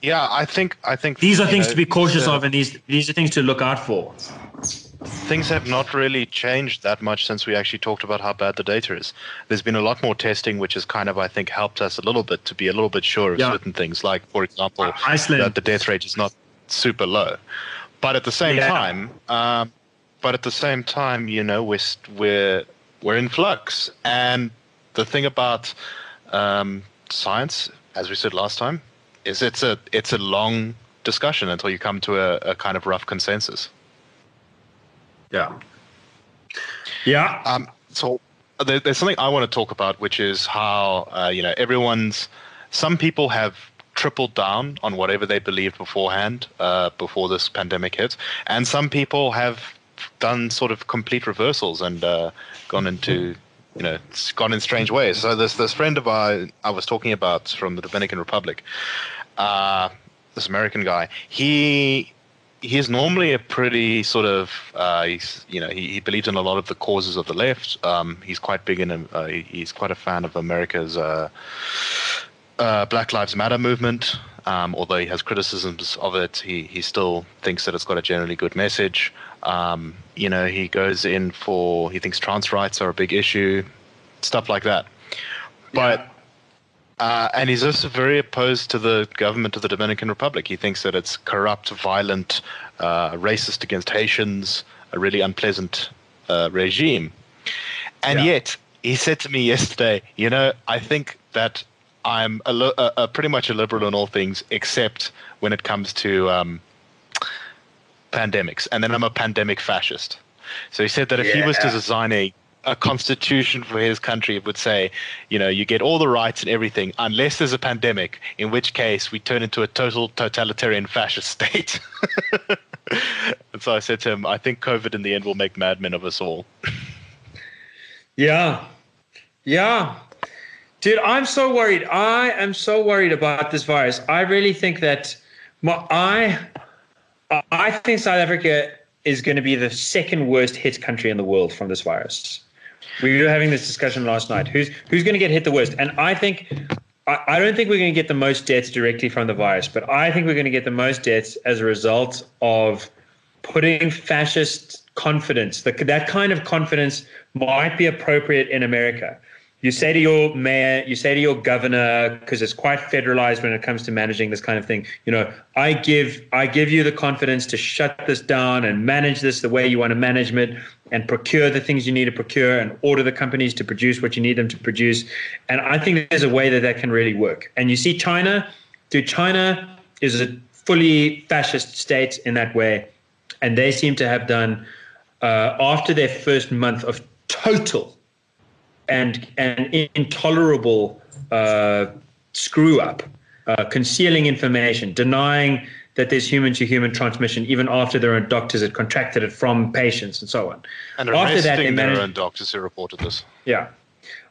Yeah, I think I think these are things know, to be cautious uh, of, and these these are things to look out for. Things have not really changed that much since we actually talked about how bad the data is. There's been a lot more testing, which has kind of, I think, helped us a little bit to be a little bit sure of yeah. certain things. Like, for example, Iceland. that the death rate is not super low. But at the same yeah. time, um, but at the same time, you know, we're we're we're in flux. And the thing about um, science, as we said last time, is it's a it's a long discussion until you come to a, a kind of rough consensus. Yeah. Yeah. Um, so there, there's something I want to talk about, which is how uh, you know everyone's. Some people have tripled down on whatever they believed beforehand, uh, before this pandemic hit, and some people have done sort of complete reversals and uh, gone into you know it's gone in strange ways. So there's this friend of ours I was talking about from the Dominican Republic, uh, this American guy, he he's normally a pretty sort of uh, he's you know he, he believes in a lot of the causes of the left. Um, he's quite big in uh, he's quite a fan of America's uh, uh, Black Lives Matter movement. Um, although he has criticisms of it, he he still thinks that it's got a generally good message. Um, you know, he goes in for he thinks trans rights are a big issue, stuff like that. But uh, and he's also very opposed to the government of the Dominican Republic. He thinks that it's corrupt, violent, uh, racist against Haitians, a really unpleasant uh, regime. And yeah. yet, he said to me yesterday, you know, I think that I'm a, a, a pretty much a liberal in all things, except when it comes to um, pandemics. And then I'm a pandemic fascist. So he said that if yeah. he was to design a a constitution for his country it would say, you know, you get all the rights and everything, unless there's a pandemic, in which case we turn into a total totalitarian fascist state. and so I said to him, I think COVID in the end will make madmen of us all. yeah. Yeah. Dude, I'm so worried. I am so worried about this virus. I really think that my, I I think South Africa is going to be the second worst hit country in the world from this virus. We were having this discussion last night. Who's who's going to get hit the worst? And I think I, I don't think we're going to get the most deaths directly from the virus, but I think we're going to get the most deaths as a result of putting fascist confidence. The, that kind of confidence might be appropriate in America you say to your mayor, you say to your governor, because it's quite federalized when it comes to managing this kind of thing. You know, I give I give you the confidence to shut this down and manage this the way you want to manage it, and procure the things you need to procure, and order the companies to produce what you need them to produce. And I think there's a way that that can really work. And you see, China, dude, China is a fully fascist state in that way, and they seem to have done uh, after their first month of total and and intolerable uh, screw up, uh, concealing information, denying that there's human to human transmission, even after their own doctors had contracted it from patients and so on. And after that, they managed, their own doctors who reported this. Yeah.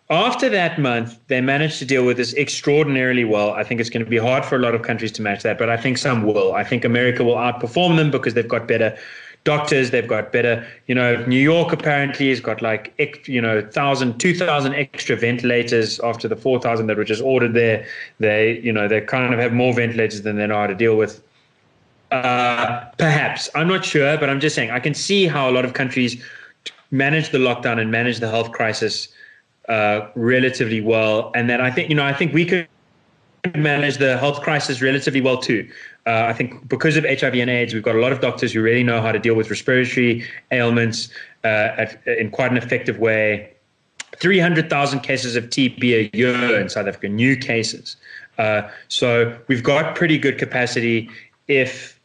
After that month, they managed to deal with this extraordinarily well. I think it's going to be hard for a lot of countries to match that, but I think some will. I think America will outperform them because they've got better doctors they've got better you know new york apparently has got like you know 1000 2000 extra ventilators after the 4000 that were just ordered there. They you know they kind of have more ventilators than they know how to deal with. Uh, perhaps. I'm not sure but i'm just saying i can see how a lot of countries manage the lockdown and manage the health crisis uh, relatively well. And then i think you know i think we could manage the health crisis relatively well too. Uh, I think because of HIV and AIDS, we've got a lot of doctors who really know how to deal with respiratory ailments uh, in quite an effective way. 300,000 cases of TB a year in South Africa, new cases. Uh, so we've got pretty good capacity if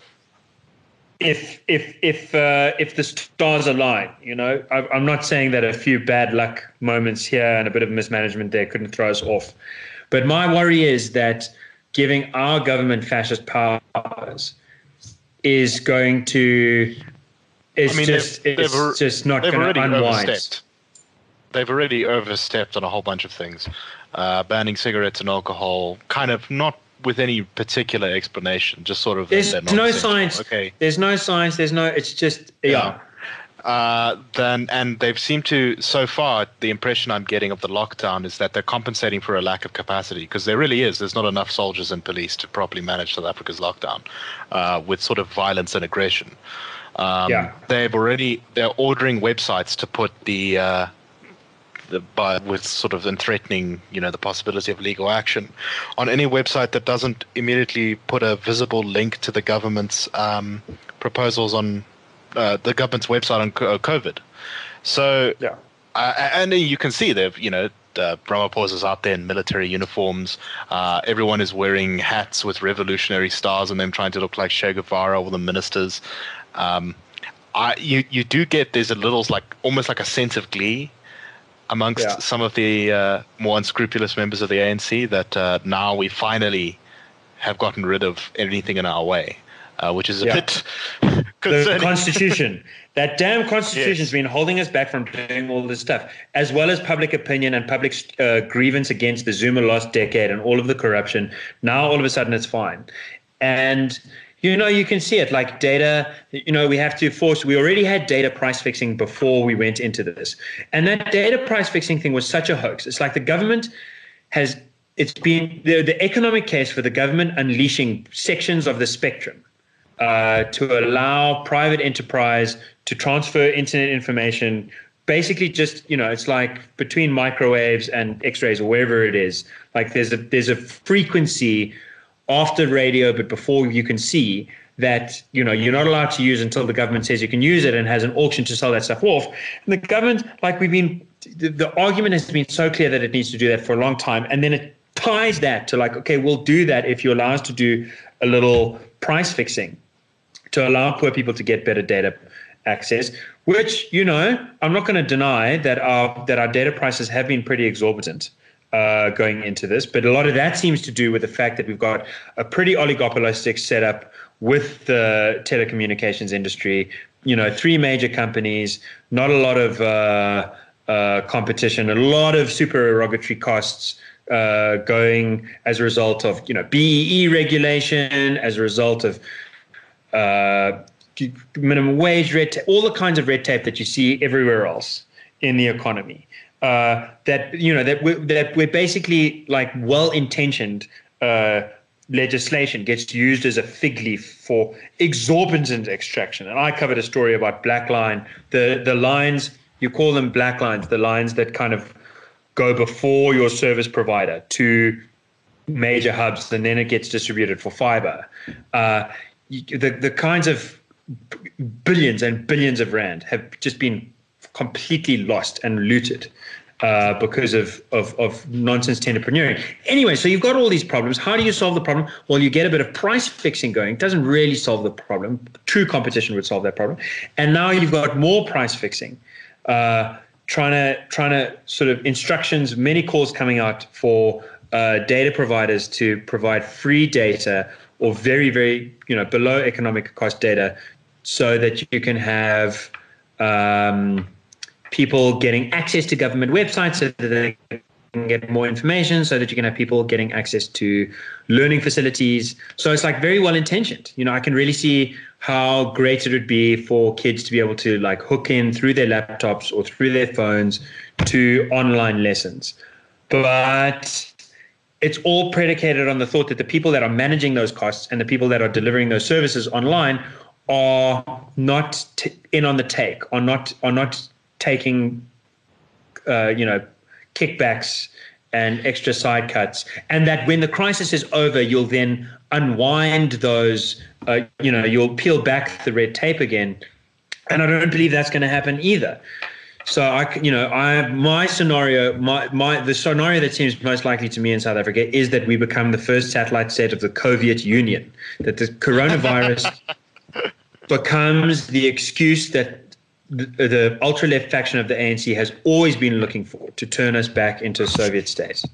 if if if uh, if the stars align. You know, I, I'm not saying that a few bad luck moments here and a bit of mismanagement there couldn't throw us off. But my worry is that giving our government fascist powers is going to is I mean, just they've, it's they've, just not going to unwind. They've already overstepped on a whole bunch of things, uh, banning cigarettes and alcohol, kind of not with any particular explanation, just sort of. There's no science. Okay. There's no science. There's no. It's just yeah. yeah uh, then and they've seemed to so far the impression I'm getting of the lockdown is that they're compensating for a lack of capacity because there really is there's not enough soldiers and police to properly manage South Africa's lockdown uh, with sort of violence and aggression. Um, yeah. They've already they're ordering websites to put the uh, the by with sort of and threatening you know the possibility of legal action on any website that doesn't immediately put a visible link to the government's um, proposals on uh, the government's website on uh, COVID. So yeah, uh, and you can see they've you know uh, Ramaphosa's out there in military uniforms. Uh, everyone is wearing hats with revolutionary stars and them trying to look like Che Guevara, all the ministers. Um, I, you you do get there's a little like almost like a sense of glee amongst yeah. some of the uh, more unscrupulous members of the ANC that uh, now we finally have gotten rid of anything in our way uh, which is a yeah. bit concerning. The Constitution. That damn constitution's yes. been holding us back from doing all this stuff, as well as public opinion and public uh, grievance against the Zuma lost decade and all of the corruption. Now all of a sudden it's fine, and you know you can see it like data. You know we have to force. We already had data price fixing before we went into this, and that data price fixing thing was such a hoax. It's like the government has. It's been the, the economic case for the government unleashing sections of the spectrum uh, to allow private enterprise to transfer internet information. Basically just you know it's like between microwaves and x-rays or wherever it is. Like there's a there's a frequency after radio but before you can see that you know you're not allowed to use until the government says you can use it and has an auction to sell that stuff off. And the government like we've been the, the argument has been so clear that it needs to do that for a long time. And then it ties that to like okay we'll do that if you allow us to do a little price fixing to allow poor people to get better data access, which, you know, I'm not going to deny that our, that our data prices have been pretty exorbitant. Uh, going into this, but a lot of that seems to do with the fact that we've got a pretty oligopolistic setup with the telecommunications industry. You know, three major companies, not a lot of uh, uh, competition, a lot of supererogatory costs uh, going as a result of you know BEE regulation, as a result of uh, minimum wage, red tape, all the kinds of red tape that you see everywhere else in the economy. Uh, that you know that we're, that we're basically like well-intentioned uh, legislation gets used as a fig leaf for exorbitant extraction. And I covered a story about black line, the the lines you call them black lines, the lines that kind of go before your service provider to major hubs, and then it gets distributed for fiber. Uh, the the kinds of billions and billions of rand have just been completely lost and looted uh, because of, of, of nonsense tenderpreneuring. Anyway, so you've got all these problems. How do you solve the problem? Well, you get a bit of price fixing going. It doesn't really solve the problem. True competition would solve that problem. And now you've got more price fixing. Uh, trying to trying to sort of instructions, many calls coming out for uh, data providers to provide free data or very, very, you know, below economic cost data so that you can have um, people getting access to government websites so that they can get more information, so that you can have people getting access to learning facilities. So it's like very well intentioned. You know, I can really see how great it would be for kids to be able to like hook in through their laptops or through their phones to online lessons. But it's all predicated on the thought that the people that are managing those costs and the people that are delivering those services online are not t- in on the take, are not are not taking, uh, you know, kickbacks and extra side cuts, and that when the crisis is over, you'll then unwind those, uh, you know, you'll peel back the red tape again, and I don't believe that's going to happen either. So I, you know, I my scenario, my my the scenario that seems most likely to me in South Africa is that we become the first satellite state of the Soviet Union, that the coronavirus becomes the excuse that the, the ultra left faction of the ANC has always been looking for to turn us back into a Soviet state.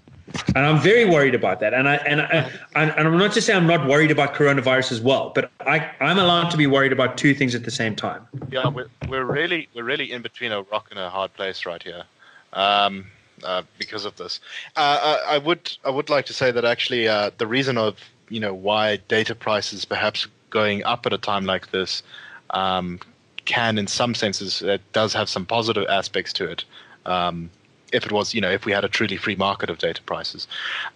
And I'm very worried about that. And I and I, and I'm not to say I'm not worried about coronavirus as well, but I I'm allowed to be worried about two things at the same time. Yeah, we're we're really we're really in between a rock and a hard place right here, um, uh, because of this. Uh, I, I, would I would like to say that actually uh, the reason of you know why data prices perhaps going up at a time like this um, can, in some senses, it does have some positive aspects to it. Um, if it was, you know, if we had a truly free market of data prices.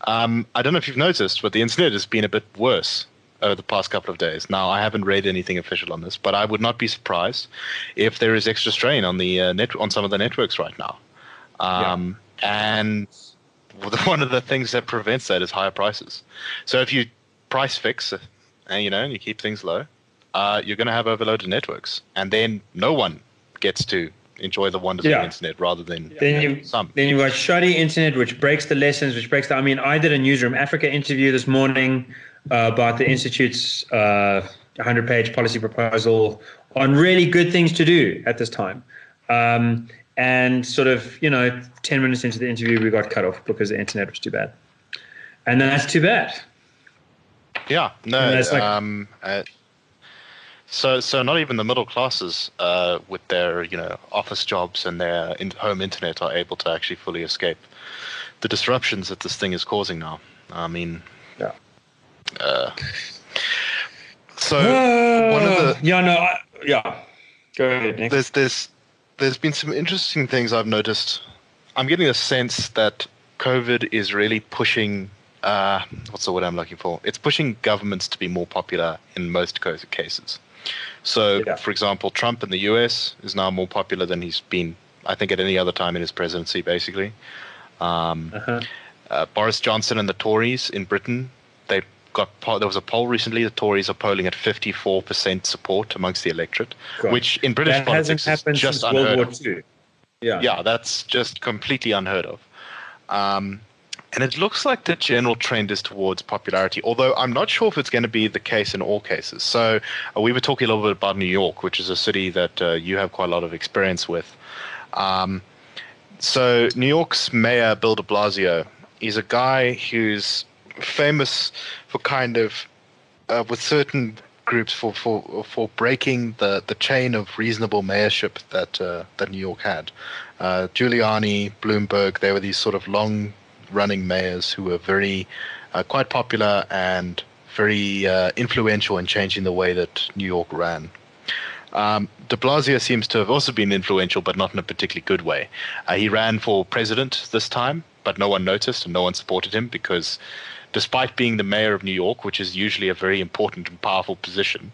Um, I don't know if you've noticed, but the internet has been a bit worse over the past couple of days. Now, I haven't read anything official on this, but I would not be surprised if there is extra strain on the uh, net on some of the networks right now. Um, yeah. And one of the things that prevents that is higher prices. So if you price fix, and uh, you know, and you keep things low, uh, you're going to have overloaded networks, and then no one gets to enjoy the wonders yeah. of the internet rather than then you, some. Then you've got shoddy internet, which breaks the lessons, which breaks the. I mean, I did a Newzroom Afrika interview this morning uh, about the Institute's uh, 100 page policy proposal on really good things to do at this time. Um, and sort of, you know, 10 minutes into the interview, we got cut off because the internet was too bad. And that's too bad. Yeah, no, like, um, uh, So, so not even the middle classes, uh, with their you know office jobs and their in- home internet, are able to actually fully escape the disruptions that this thing is causing now. I mean, Yeah. Uh, so one of the yeah, no, I, yeah. Go ahead. Nick. there's there's there's been some interesting things I've noticed. I'm getting a sense that COVID is really pushing. Uh, what's the word I'm looking for? It's pushing governments to be more popular in most cases. So, Yeah. for example, Trump in the U.S. is now more popular than he's been, I think, at any other time in his presidency. Basically, um, Uh-huh. uh, Boris Johnson and the Tories in Britain, they got there was a poll recently. The Tories are polling at 54% support amongst the electorate, God. which in British that hasn't politics happened is just since unheard World of. War II. Yeah. Yeah, that's just completely unheard of. Um, and it looks like the general trend is towards popularity, although I'm not sure if it's going to be the case in all cases. So uh, we were talking a little bit about New York, which is a city that uh, you have quite a lot of experience with. Um, so New York's mayor Bill De Blasio, is a guy who's famous for kind of uh, with certain groups for, for for breaking the, the chain of reasonable mayorship that uh, that New York had. Uh, Giuliani, Bloomberg, they were these sort of long running mayors who were very uh, quite popular and very uh, influential in changing the way that New York ran. Um, de Blasio seems to have also been influential, but not in a particularly good way. Uh, he ran for president this time, but no one noticed and no one supported him because, despite being the mayor of New York, which is usually a very important and powerful position,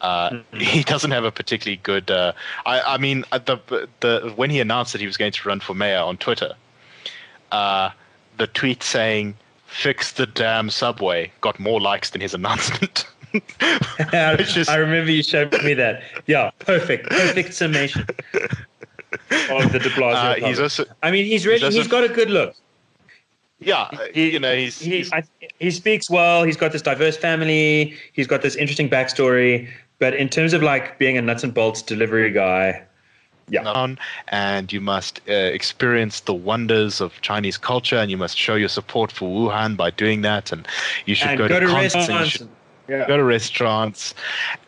uh, he doesn't have a particularly good. Uh, I, I mean, uh, the the when he announced that he was going to run for mayor on Twitter, uh, the tweet saying "fix the damn subway" got more likes than his announcement. Is- I remember you showed me that. Yeah, perfect, perfect summation of the De Blasio. Uh, he's also I mean, he's really he's he's got a good look. yeah, He- you know, he's, he he's I, he speaks well. He's got this diverse family. He's got this interesting backstory. But in terms of like being a nuts and bolts delivery guy, yeah, and you must uh, experience the wonders of Chinese culture, and you must show your support for Wuhan by doing that, and you should and go, go, to you restaurants. Yeah. go to restaurants,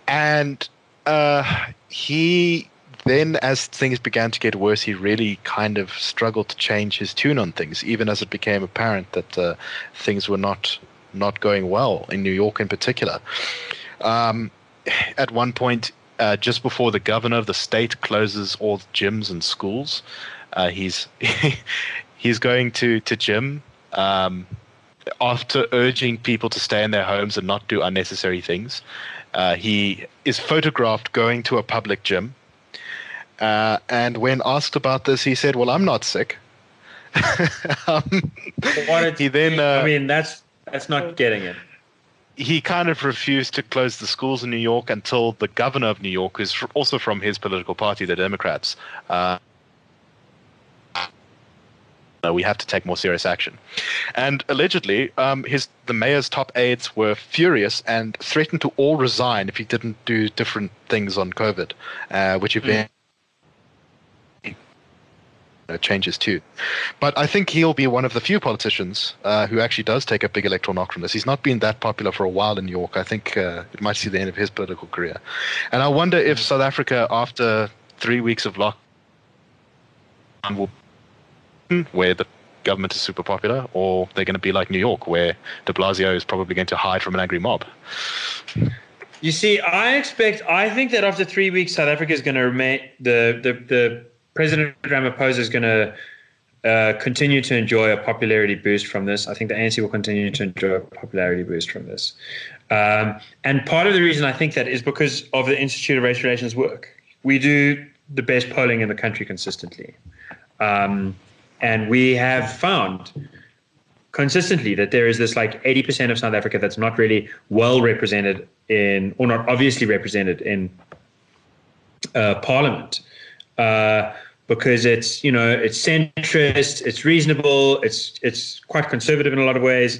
and uh, he then, as things began to get worse, he really kind of struggled to change his tune on things, even as it became apparent that uh, things were not not going well in New York, in particular. Um, at one point, uh, just before the governor of the state closes all the gyms and schools, uh, he's he's going to to gym. Um, after urging people to stay in their homes and not do unnecessary things, uh, he is photographed going to a public gym. Uh, and when asked about this, he said, "Well, I'm not sick." um, he then uh, I mean, that's that's not getting it. He kind of refused to close the schools in New York until the governor of New York, who's also from his political party, the Democrats, uh, we have to take more serious action. And allegedly, um, his the mayor's top aides were furious and threatened to all resign if he didn't do different things on COVID, uh, which event. Uh, changes too. But I think he'll be one of the few politicians uh, who actually does take a big electoral knock from this. He's not been that popular for a while in New York. I think uh, it might see the end of his political career. And I wonder if South Africa, after three weeks of lockdown, will where the government is super popular, or they're going to be like New York, where De Blasio is probably going to hide from an angry mob. You see, I expect, I think that after three weeks, South Africa is going to remain, the, the, the President Ramaphosa is going to uh, continue to enjoy a popularity boost from this. I think the ANC will continue to enjoy a popularity boost from this. Um, and part of the reason I think that is because of the Institute of Race Relations work. We do the best polling in the country consistently. Um, and we have found consistently that there is this like 80% of South Africa that's not really well represented in, or not obviously represented in uh, parliament. Uh, because it's you know it's centrist, it's reasonable, it's it's quite conservative in a lot of ways,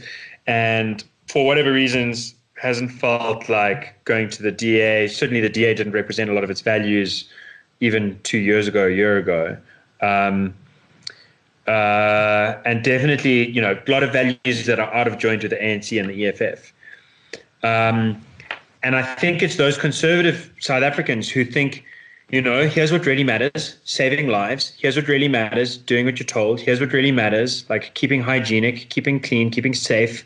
and for whatever reasons hasn't felt like going to the DA. Certainly, the DA didn't represent a lot of its values even two years ago, a year ago. Um, uh, and definitely, you know, a lot of values that are out of joint with the ANC and the EFF. Um, And I think it's those conservative South Africans who think, you know, here's what really matters saving lives. Here's what really matters doing what you're told. Here's what really matters like keeping hygienic, keeping clean, keeping safe.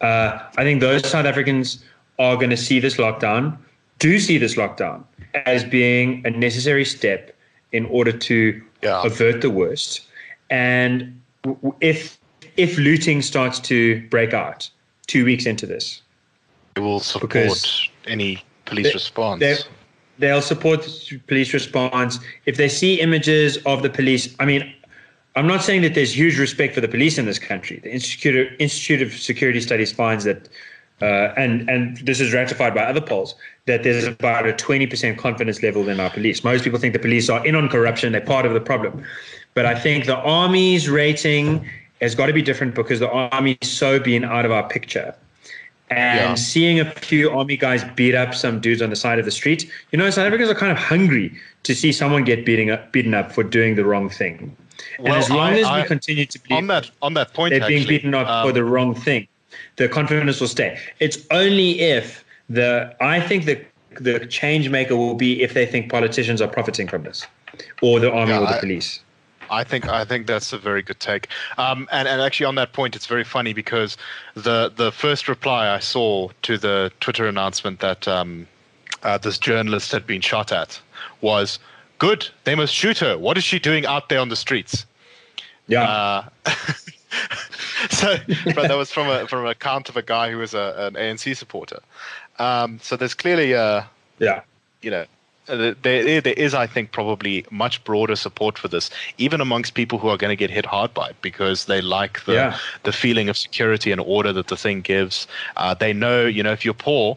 Uh, I think those South Africans are going to see this lockdown, do see this lockdown as being a necessary step in order to yeah. avert the worst. And if if looting starts to break out two weeks into this, it will support any police they, response. They'll support police response if they see images of the police. I mean, I'm not saying that there's huge respect for the police in this country. The Institute of, Institute of Security Studies finds that, uh, and and this is ratified by other polls, that there's about a 20% confidence level in our police. Most people think the police are in on corruption; they're part of the problem. But I think the army's rating has got to be different because the army's so been out of our picture and yeah. seeing a few army guys beat up some dudes on the side of the street, you know, South Africans are kind of hungry to see someone get beating up, beaten up for doing the wrong thing. And well, as long I, as we I, continue to believe on that on that point, they're actually, being beaten up um, for the wrong thing, the confidence will stay. It's only if the I think the the change maker will be if they think politicians are profiting from this, or the army yeah, or the police. I think I think that's a very good take. Um, and and actually on that point, it's very funny because the the first reply I saw to the Twitter announcement that um, uh, this journalist had been shot at was, "Good, they must shoot her. What is she doing out there on the streets?" Yeah. Uh, so, but that was from a from an account of a guy who was a, an ANC supporter. Um, so there's clearly a yeah, you know, uh, there, there is, I think, probably much broader support for this, even amongst people who are going to get hit hard by it because they like the yeah. the feeling of security and order that the thing gives. Uh, they know, you know, if you're poor,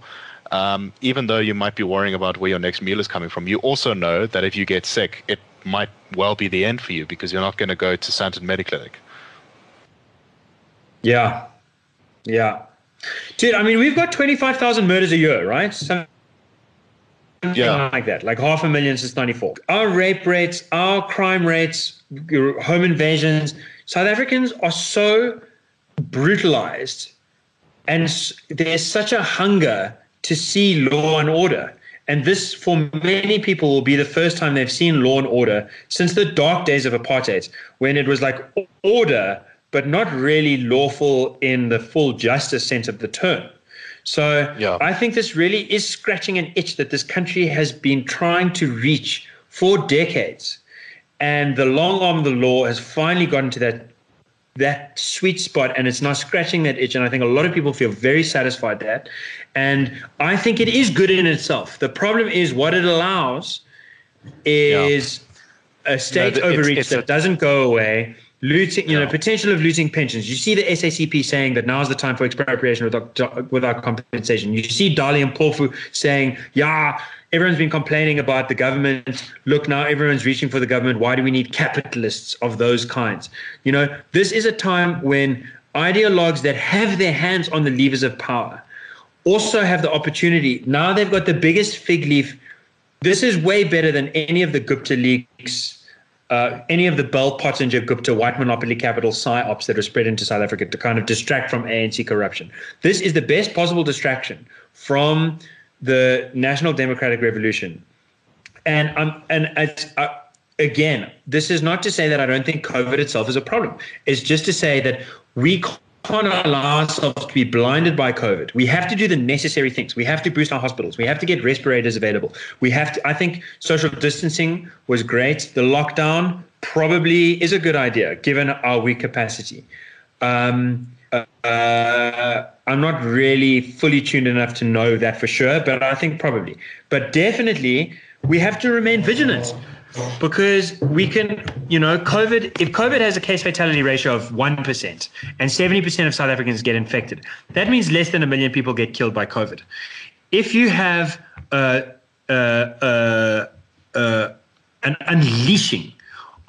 um, even though you might be worrying about where your next meal is coming from, you also know that if you get sick, it might well be the end for you because you're not going to go to Sandton Mediclinic. Yeah, yeah, dude. I mean, we've got twenty five thousand murders a year, right? So yeah. like that, like half a million since 94. Our rape rates, our crime rates, home invasions, South Africans are so brutalized and there's such a hunger to see law and order. And this, for many people, will be the first time they've seen law and order since the dark days of apartheid, when it was like order, but not really lawful in the full justice sense of the term. So yeah. I think this really is scratching an itch that this country has been trying to reach for decades. And the long arm of the law has finally gotten to that that sweet spot and it's now scratching that itch. And I think a lot of people feel very satisfied that. And I think it is good in itself. The problem is what it allows is yeah. a state no, overreach it's, it's that a- doesn't go away looting, you know, potential of losing pensions. You see the SACP saying that now's the time for expropriation without, without compensation. You see Dali and Mpofu saying, yeah, everyone's been complaining about the government. Look, now everyone's reaching for the government. Why do we need capitalists of those kinds? You know, this is a time when ideologues that have their hands on the levers of power also have the opportunity. Now they've got the biggest fig leaf. This is way better than any of the Gupta leaks uh, any of the Bell Pottinger Gupta white monopoly capital psyops that are spread into South Africa to kind of distract from ANC corruption. This is the best possible distraction from the National Democratic Revolution. And um, and uh, again, this is not to say that I don't think COVID itself is a problem. It's just to say that we can't allow ourselves to be blinded by COVID. We have to do the necessary things. We have to boost our hospitals. We have to get respirators available. We have to, I think social distancing was great. The lockdown probably is a good idea given our weak capacity. Um, uh, I'm not really fully tuned enough to know that for sure, but I think probably. But definitely, we have to remain vigilant because we can, you know, COVID, if COVID has a case fatality ratio of 1% and 70% of South Africans get infected, that means less than a million people get killed by COVID. If you have uh, uh, uh, uh an unleashing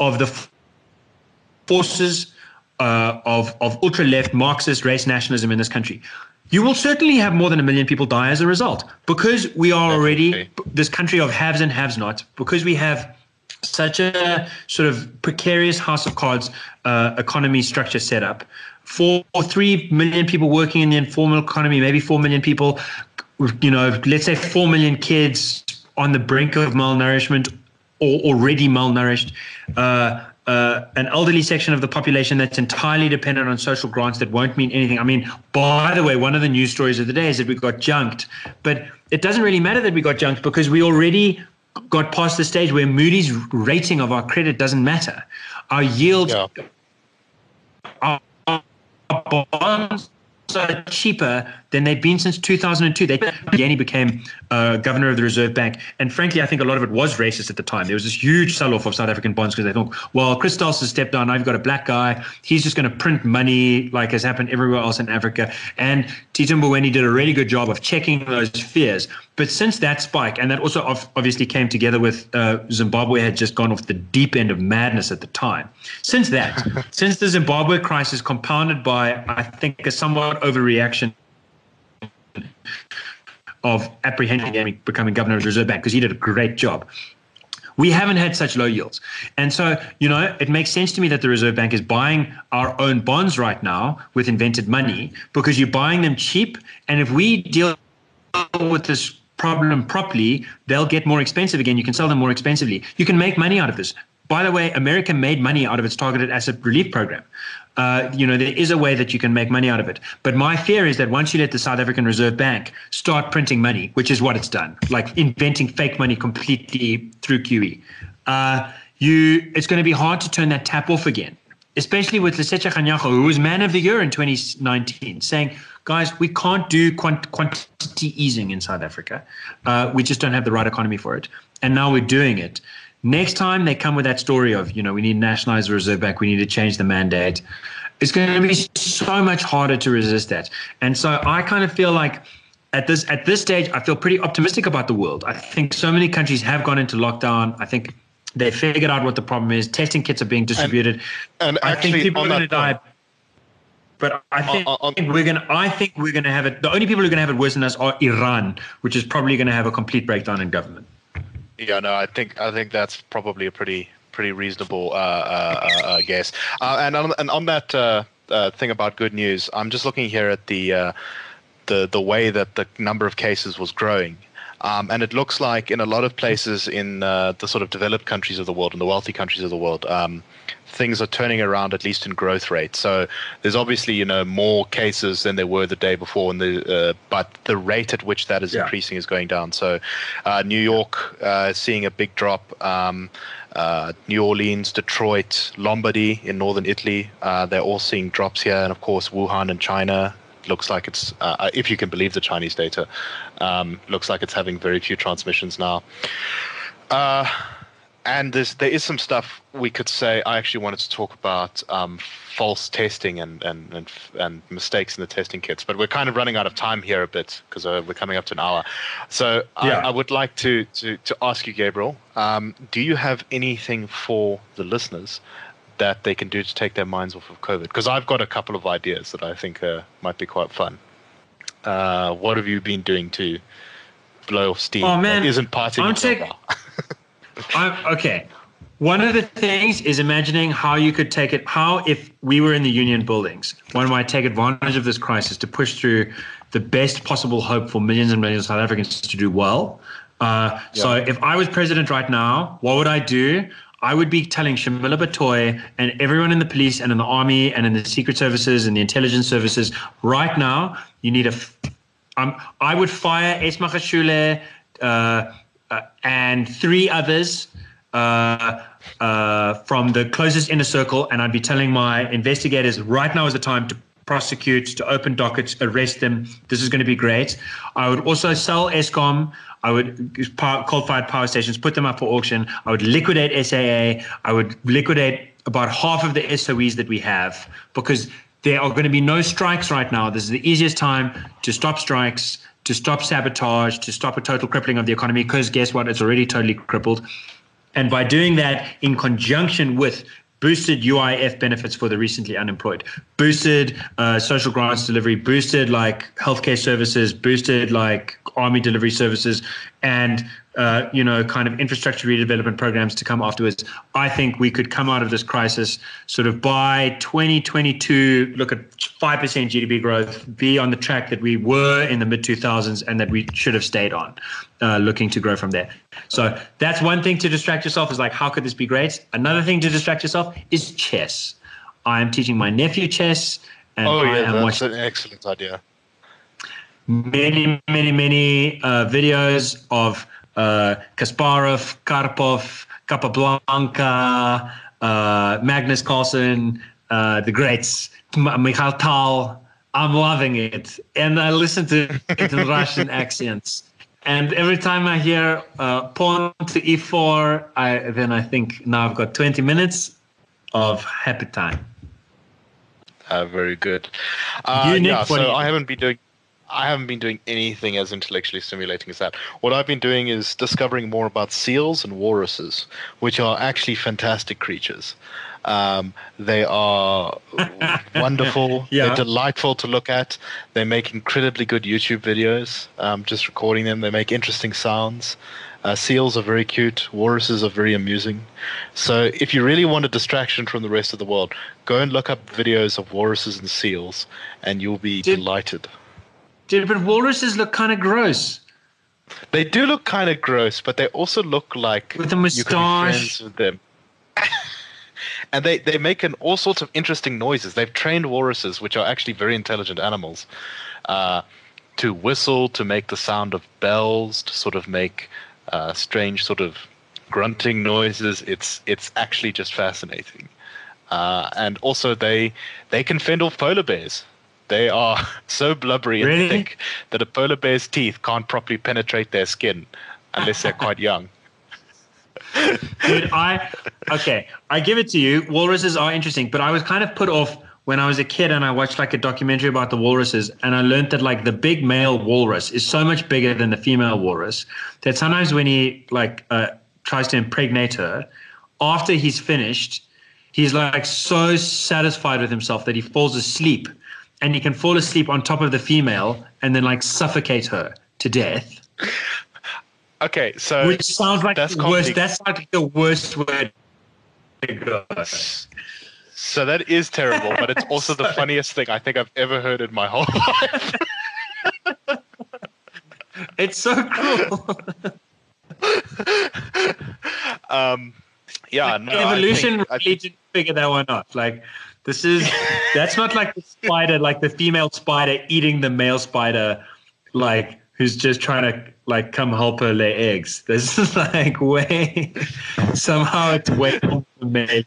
of the forces uh, of, of ultra left Marxist race nationalism in this country, you will certainly have more than a million people die as a result because we are already this country of haves and have nots, because we have such a sort of precarious house of cards uh, economy structure set up for three million people working in the informal economy, maybe four million people you know, let's say 4 million kids on the brink of malnourishment or already malnourished. Uh, uh, an elderly section of the population that's entirely dependent on social grants that won't mean anything. I mean, by the way, one of the news stories of the day is that we got junked, but it doesn't really matter that we got junked because we already got past the stage where Moody's rating of our credit doesn't matter. Our yield, yeah. our, our bonds are cheaper than they've been since 2002. They Yeni became uh, governor of the Reserve Bank, and frankly, I think a lot of it was racist at the time. There was this huge sell-off of South African bonds because they thought, well, Chris Stals has stepped down. I've got a black guy. He's just going to print money like has happened everywhere else in Africa. And Tito Mboweni did a really good job of checking those fears. But since that spike, and that also obviously came together with uh, Zimbabwe had just gone off the deep end of madness at the time. Since that, since the Zimbabwe crisis compounded by, I think, a somewhat overreaction of apprehending becoming governor of the Reserve Bank because he did a great job. We haven't had such low yields. And so, you know, it makes sense to me that the Reserve Bank is buying our own bonds right now with invented money because you're buying them cheap. And if we deal with this problem properly, they'll get more expensive again. You can sell them more expensively. You can make money out of this. By the way, America made money out of its targeted asset relief program uh, you know, there is a way that you can make money out of it. But my fear is that once you let the South African Reserve Bank start printing money, which is what it's done, like inventing fake money completely through QE, uh, you it's going to be hard to turn that tap off again. Especially with Lesetja Kganyago, who was man of the year in 2019, saying, guys, we can't do quant- quantity easing in South Africa. Uh, we just don't have the right economy for it. And now we're doing it. Next time they come with that story of, you know, we need to nationalize the Reserve Bank, we need to change the mandate, it's going to be so much harder to resist that. And so I kind of feel like at this at this stage, I feel pretty optimistic about the world. I think so many countries have gone into lockdown. I think they figured out what the problem is. Testing kits are being distributed. And, and I think people are going to die. But I think on, on, we're going. I think we're going to have it. The only people who are going to have it worse than us are Iran, which is probably going to have a complete breakdown in government. Yeah, no, I think I think that's probably a pretty pretty reasonable uh, uh, uh, uh guess. Uh, and on and on that uh, thing about good news, I'm just looking here at the the the way that the number of cases was growing. Um, and it looks like in a lot of places in the sort of developed countries of the world, in the wealthy countries of the world, um, things are turning around at least in growth rate. So there's obviously you know more cases than there were the day before, and the uh, but the rate at which that is yeah. increasing is going down. So uh, New York uh, seeing a big drop. Um, uh, New Orleans, Detroit, Lombardy in northern Italy, uh, they're all seeing drops here, and of course Wuhan in China looks like it's, uh, if you can believe the Chinese data, um, looks like it's having very few transmissions now and there's there is some stuff we could say. I actually wanted to talk about um, false testing and, and and and mistakes in the testing kits, but we're kind of running out of time here a bit because uh, we're coming up to an hour. So yeah. I, I, would like to to to ask you, Gabriel, um, do you have anything for the listeners that they can do to take their minds off of COVID? Because I've got a couple of ideas that I think uh, might be quite fun. Uh, what have you been doing to blow off steam? Oh man, isn't partying? I'm, okay. One of the things is imagining how you could take it, how if we were in the union buildings, one might take advantage of this crisis to push through the best possible hope for millions and millions of South Africans to do well. Uh, yeah. So if I was president right now, what would I do? I would be telling Shamila Batohi and everyone in the police and in the army and in the secret services and the intelligence services right now, you need a. Um, I would fire Esma Magashule, uh, uh, and three others uh, uh, from the closest inner circle. And I'd be telling my investigators right now is the time to prosecute, to open dockets, arrest them. This is going to be great. I would also sell Eskom. I would coal-fired power stations, put them up for auction. I would liquidate SAA. I would liquidate about half of the SOEs that we have because there are going to be no strikes right now. This is the easiest time to stop strikes to stop sabotage, to stop a total crippling of the economy, because guess what? It's already totally crippled. And by doing that in conjunction with boosted UIF benefits for the recently unemployed, boosted uh, social grants delivery, boosted like healthcare services, boosted like army delivery services, and uh, you know, kind of infrastructure redevelopment programs to come afterwards. I think we could come out of this crisis sort of by 2022, look at 5% GDP growth, be on the track that we were in the mid 2000s and that we should have stayed on, uh, looking to grow from there. So that's one thing to distract yourself is like, how could this be great? Another thing to distract yourself is chess. I am teaching my nephew chess. And oh, I yeah, am that's watching an excellent idea. Many, many, many uh, videos of uh, Kasparov, Karpov, Capablanca, uh, Magnus Carlsen, uh, the greats, M- Mikhail Tal. I'm loving it. And I listen to it in Russian accents. And every time I hear uh, pawn to e4, I, then I think now I've got 20 minutes of happy time. Uh, very good. Uh, You, Nick, yeah, so I haven't been doing. I haven't been doing anything as intellectually stimulating as that. What I've been doing is discovering more about seals and walruses, which are actually fantastic creatures. Um, they are wonderful. Yeah. They're delightful to look at. They make incredibly good YouTube videos. Um, just recording them, they make interesting sounds. Uh, seals are very cute. Walruses are very amusing. So, if you really want a distraction from the rest of the world, go and look up videos of walruses and seals, and you'll be Did- delighted. Dude, but walruses look kind of gross. They do look kind of gross, but they also look like With a you could be moustache. friends with them. and they, they make an, all sorts of interesting noises. They've trained walruses, which are actually very intelligent animals, uh, to whistle, to make the sound of bells, to sort of make uh, strange sort of grunting noises. It's it's actually just fascinating. Uh, and also they they can fend off polar bears. They are so blubbery and Really? thick that a polar bear's teeth can't properly penetrate their skin unless they're quite young. Dude, I okay, I give it to you. Walruses are interesting, but I was kind of put off when I was a kid and I watched like a documentary about the walruses, and I learned that like the big male walrus is so much bigger than the female walrus that sometimes when he like uh, tries to impregnate her, after he's finished, he's like so satisfied with himself that he falls asleep, and he can fall asleep on top of the female and then like suffocate her to death. Okay, so Which sounds like that's the worst. That's like the worst to so that is terrible, but it's also the funniest thing I think I've ever heard in my whole life. It's so cruel. Um, yeah, no, I Evolution think- I really didn't figure that one out. Like this is that's not like the spider, like the female spider eating the male spider, like who's just trying to like come help her lay eggs. This is like way somehow it's way made.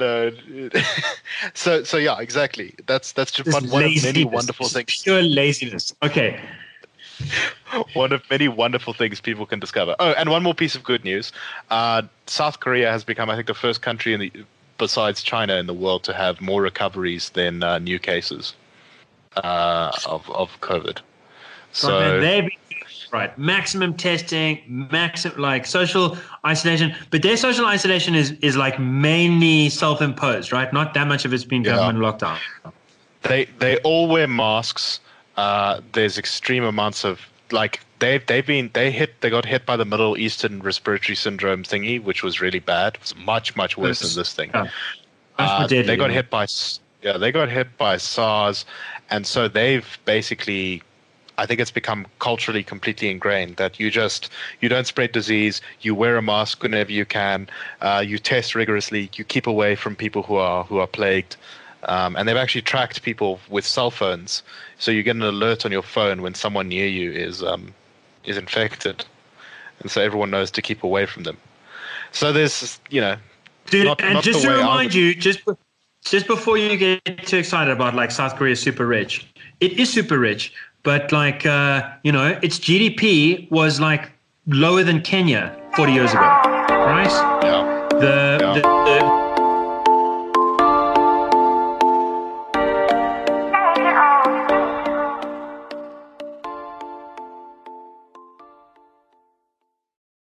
no. so so yeah, exactly. That's that's just one, one of many wonderful things. Pure laziness. Okay. One of many wonderful things people can discover. Oh, and one more piece of good news: uh, South Korea has become, I think, the first country in the besides China in the world to have more recoveries than uh, new cases uh, of of COVID. So So they right maximum testing, maximum like social isolation, but their social isolation is is like mainly self-imposed, right? Not that much of it's been Yeah. government lockdown. they they all wear masks. Uh, there's extreme amounts of like they've they've been they hit they got hit by the Middle Eastern respiratory syndrome thingy, which was really bad. It was much much worse That's- than this thing. yeah. Uh, they got hit by yeah they got hit by SARS, and so they've basically. I think it's become culturally completely ingrained that you just you don't spread disease. You wear a mask whenever you can. Uh, you test rigorously. You keep away from people who are who are plagued. Um, and they've actually tracked people with cell phones, so you get an alert on your phone when someone near you is um, is infected, and so everyone knows to keep away from them. So there's you know Dude, Not- and not just to remind would- you, just just before you get too excited about like South Korea is super rich, it is super rich, but like uh, you know, its GDP was like lower than Kenya 40 years ago, right? yeah The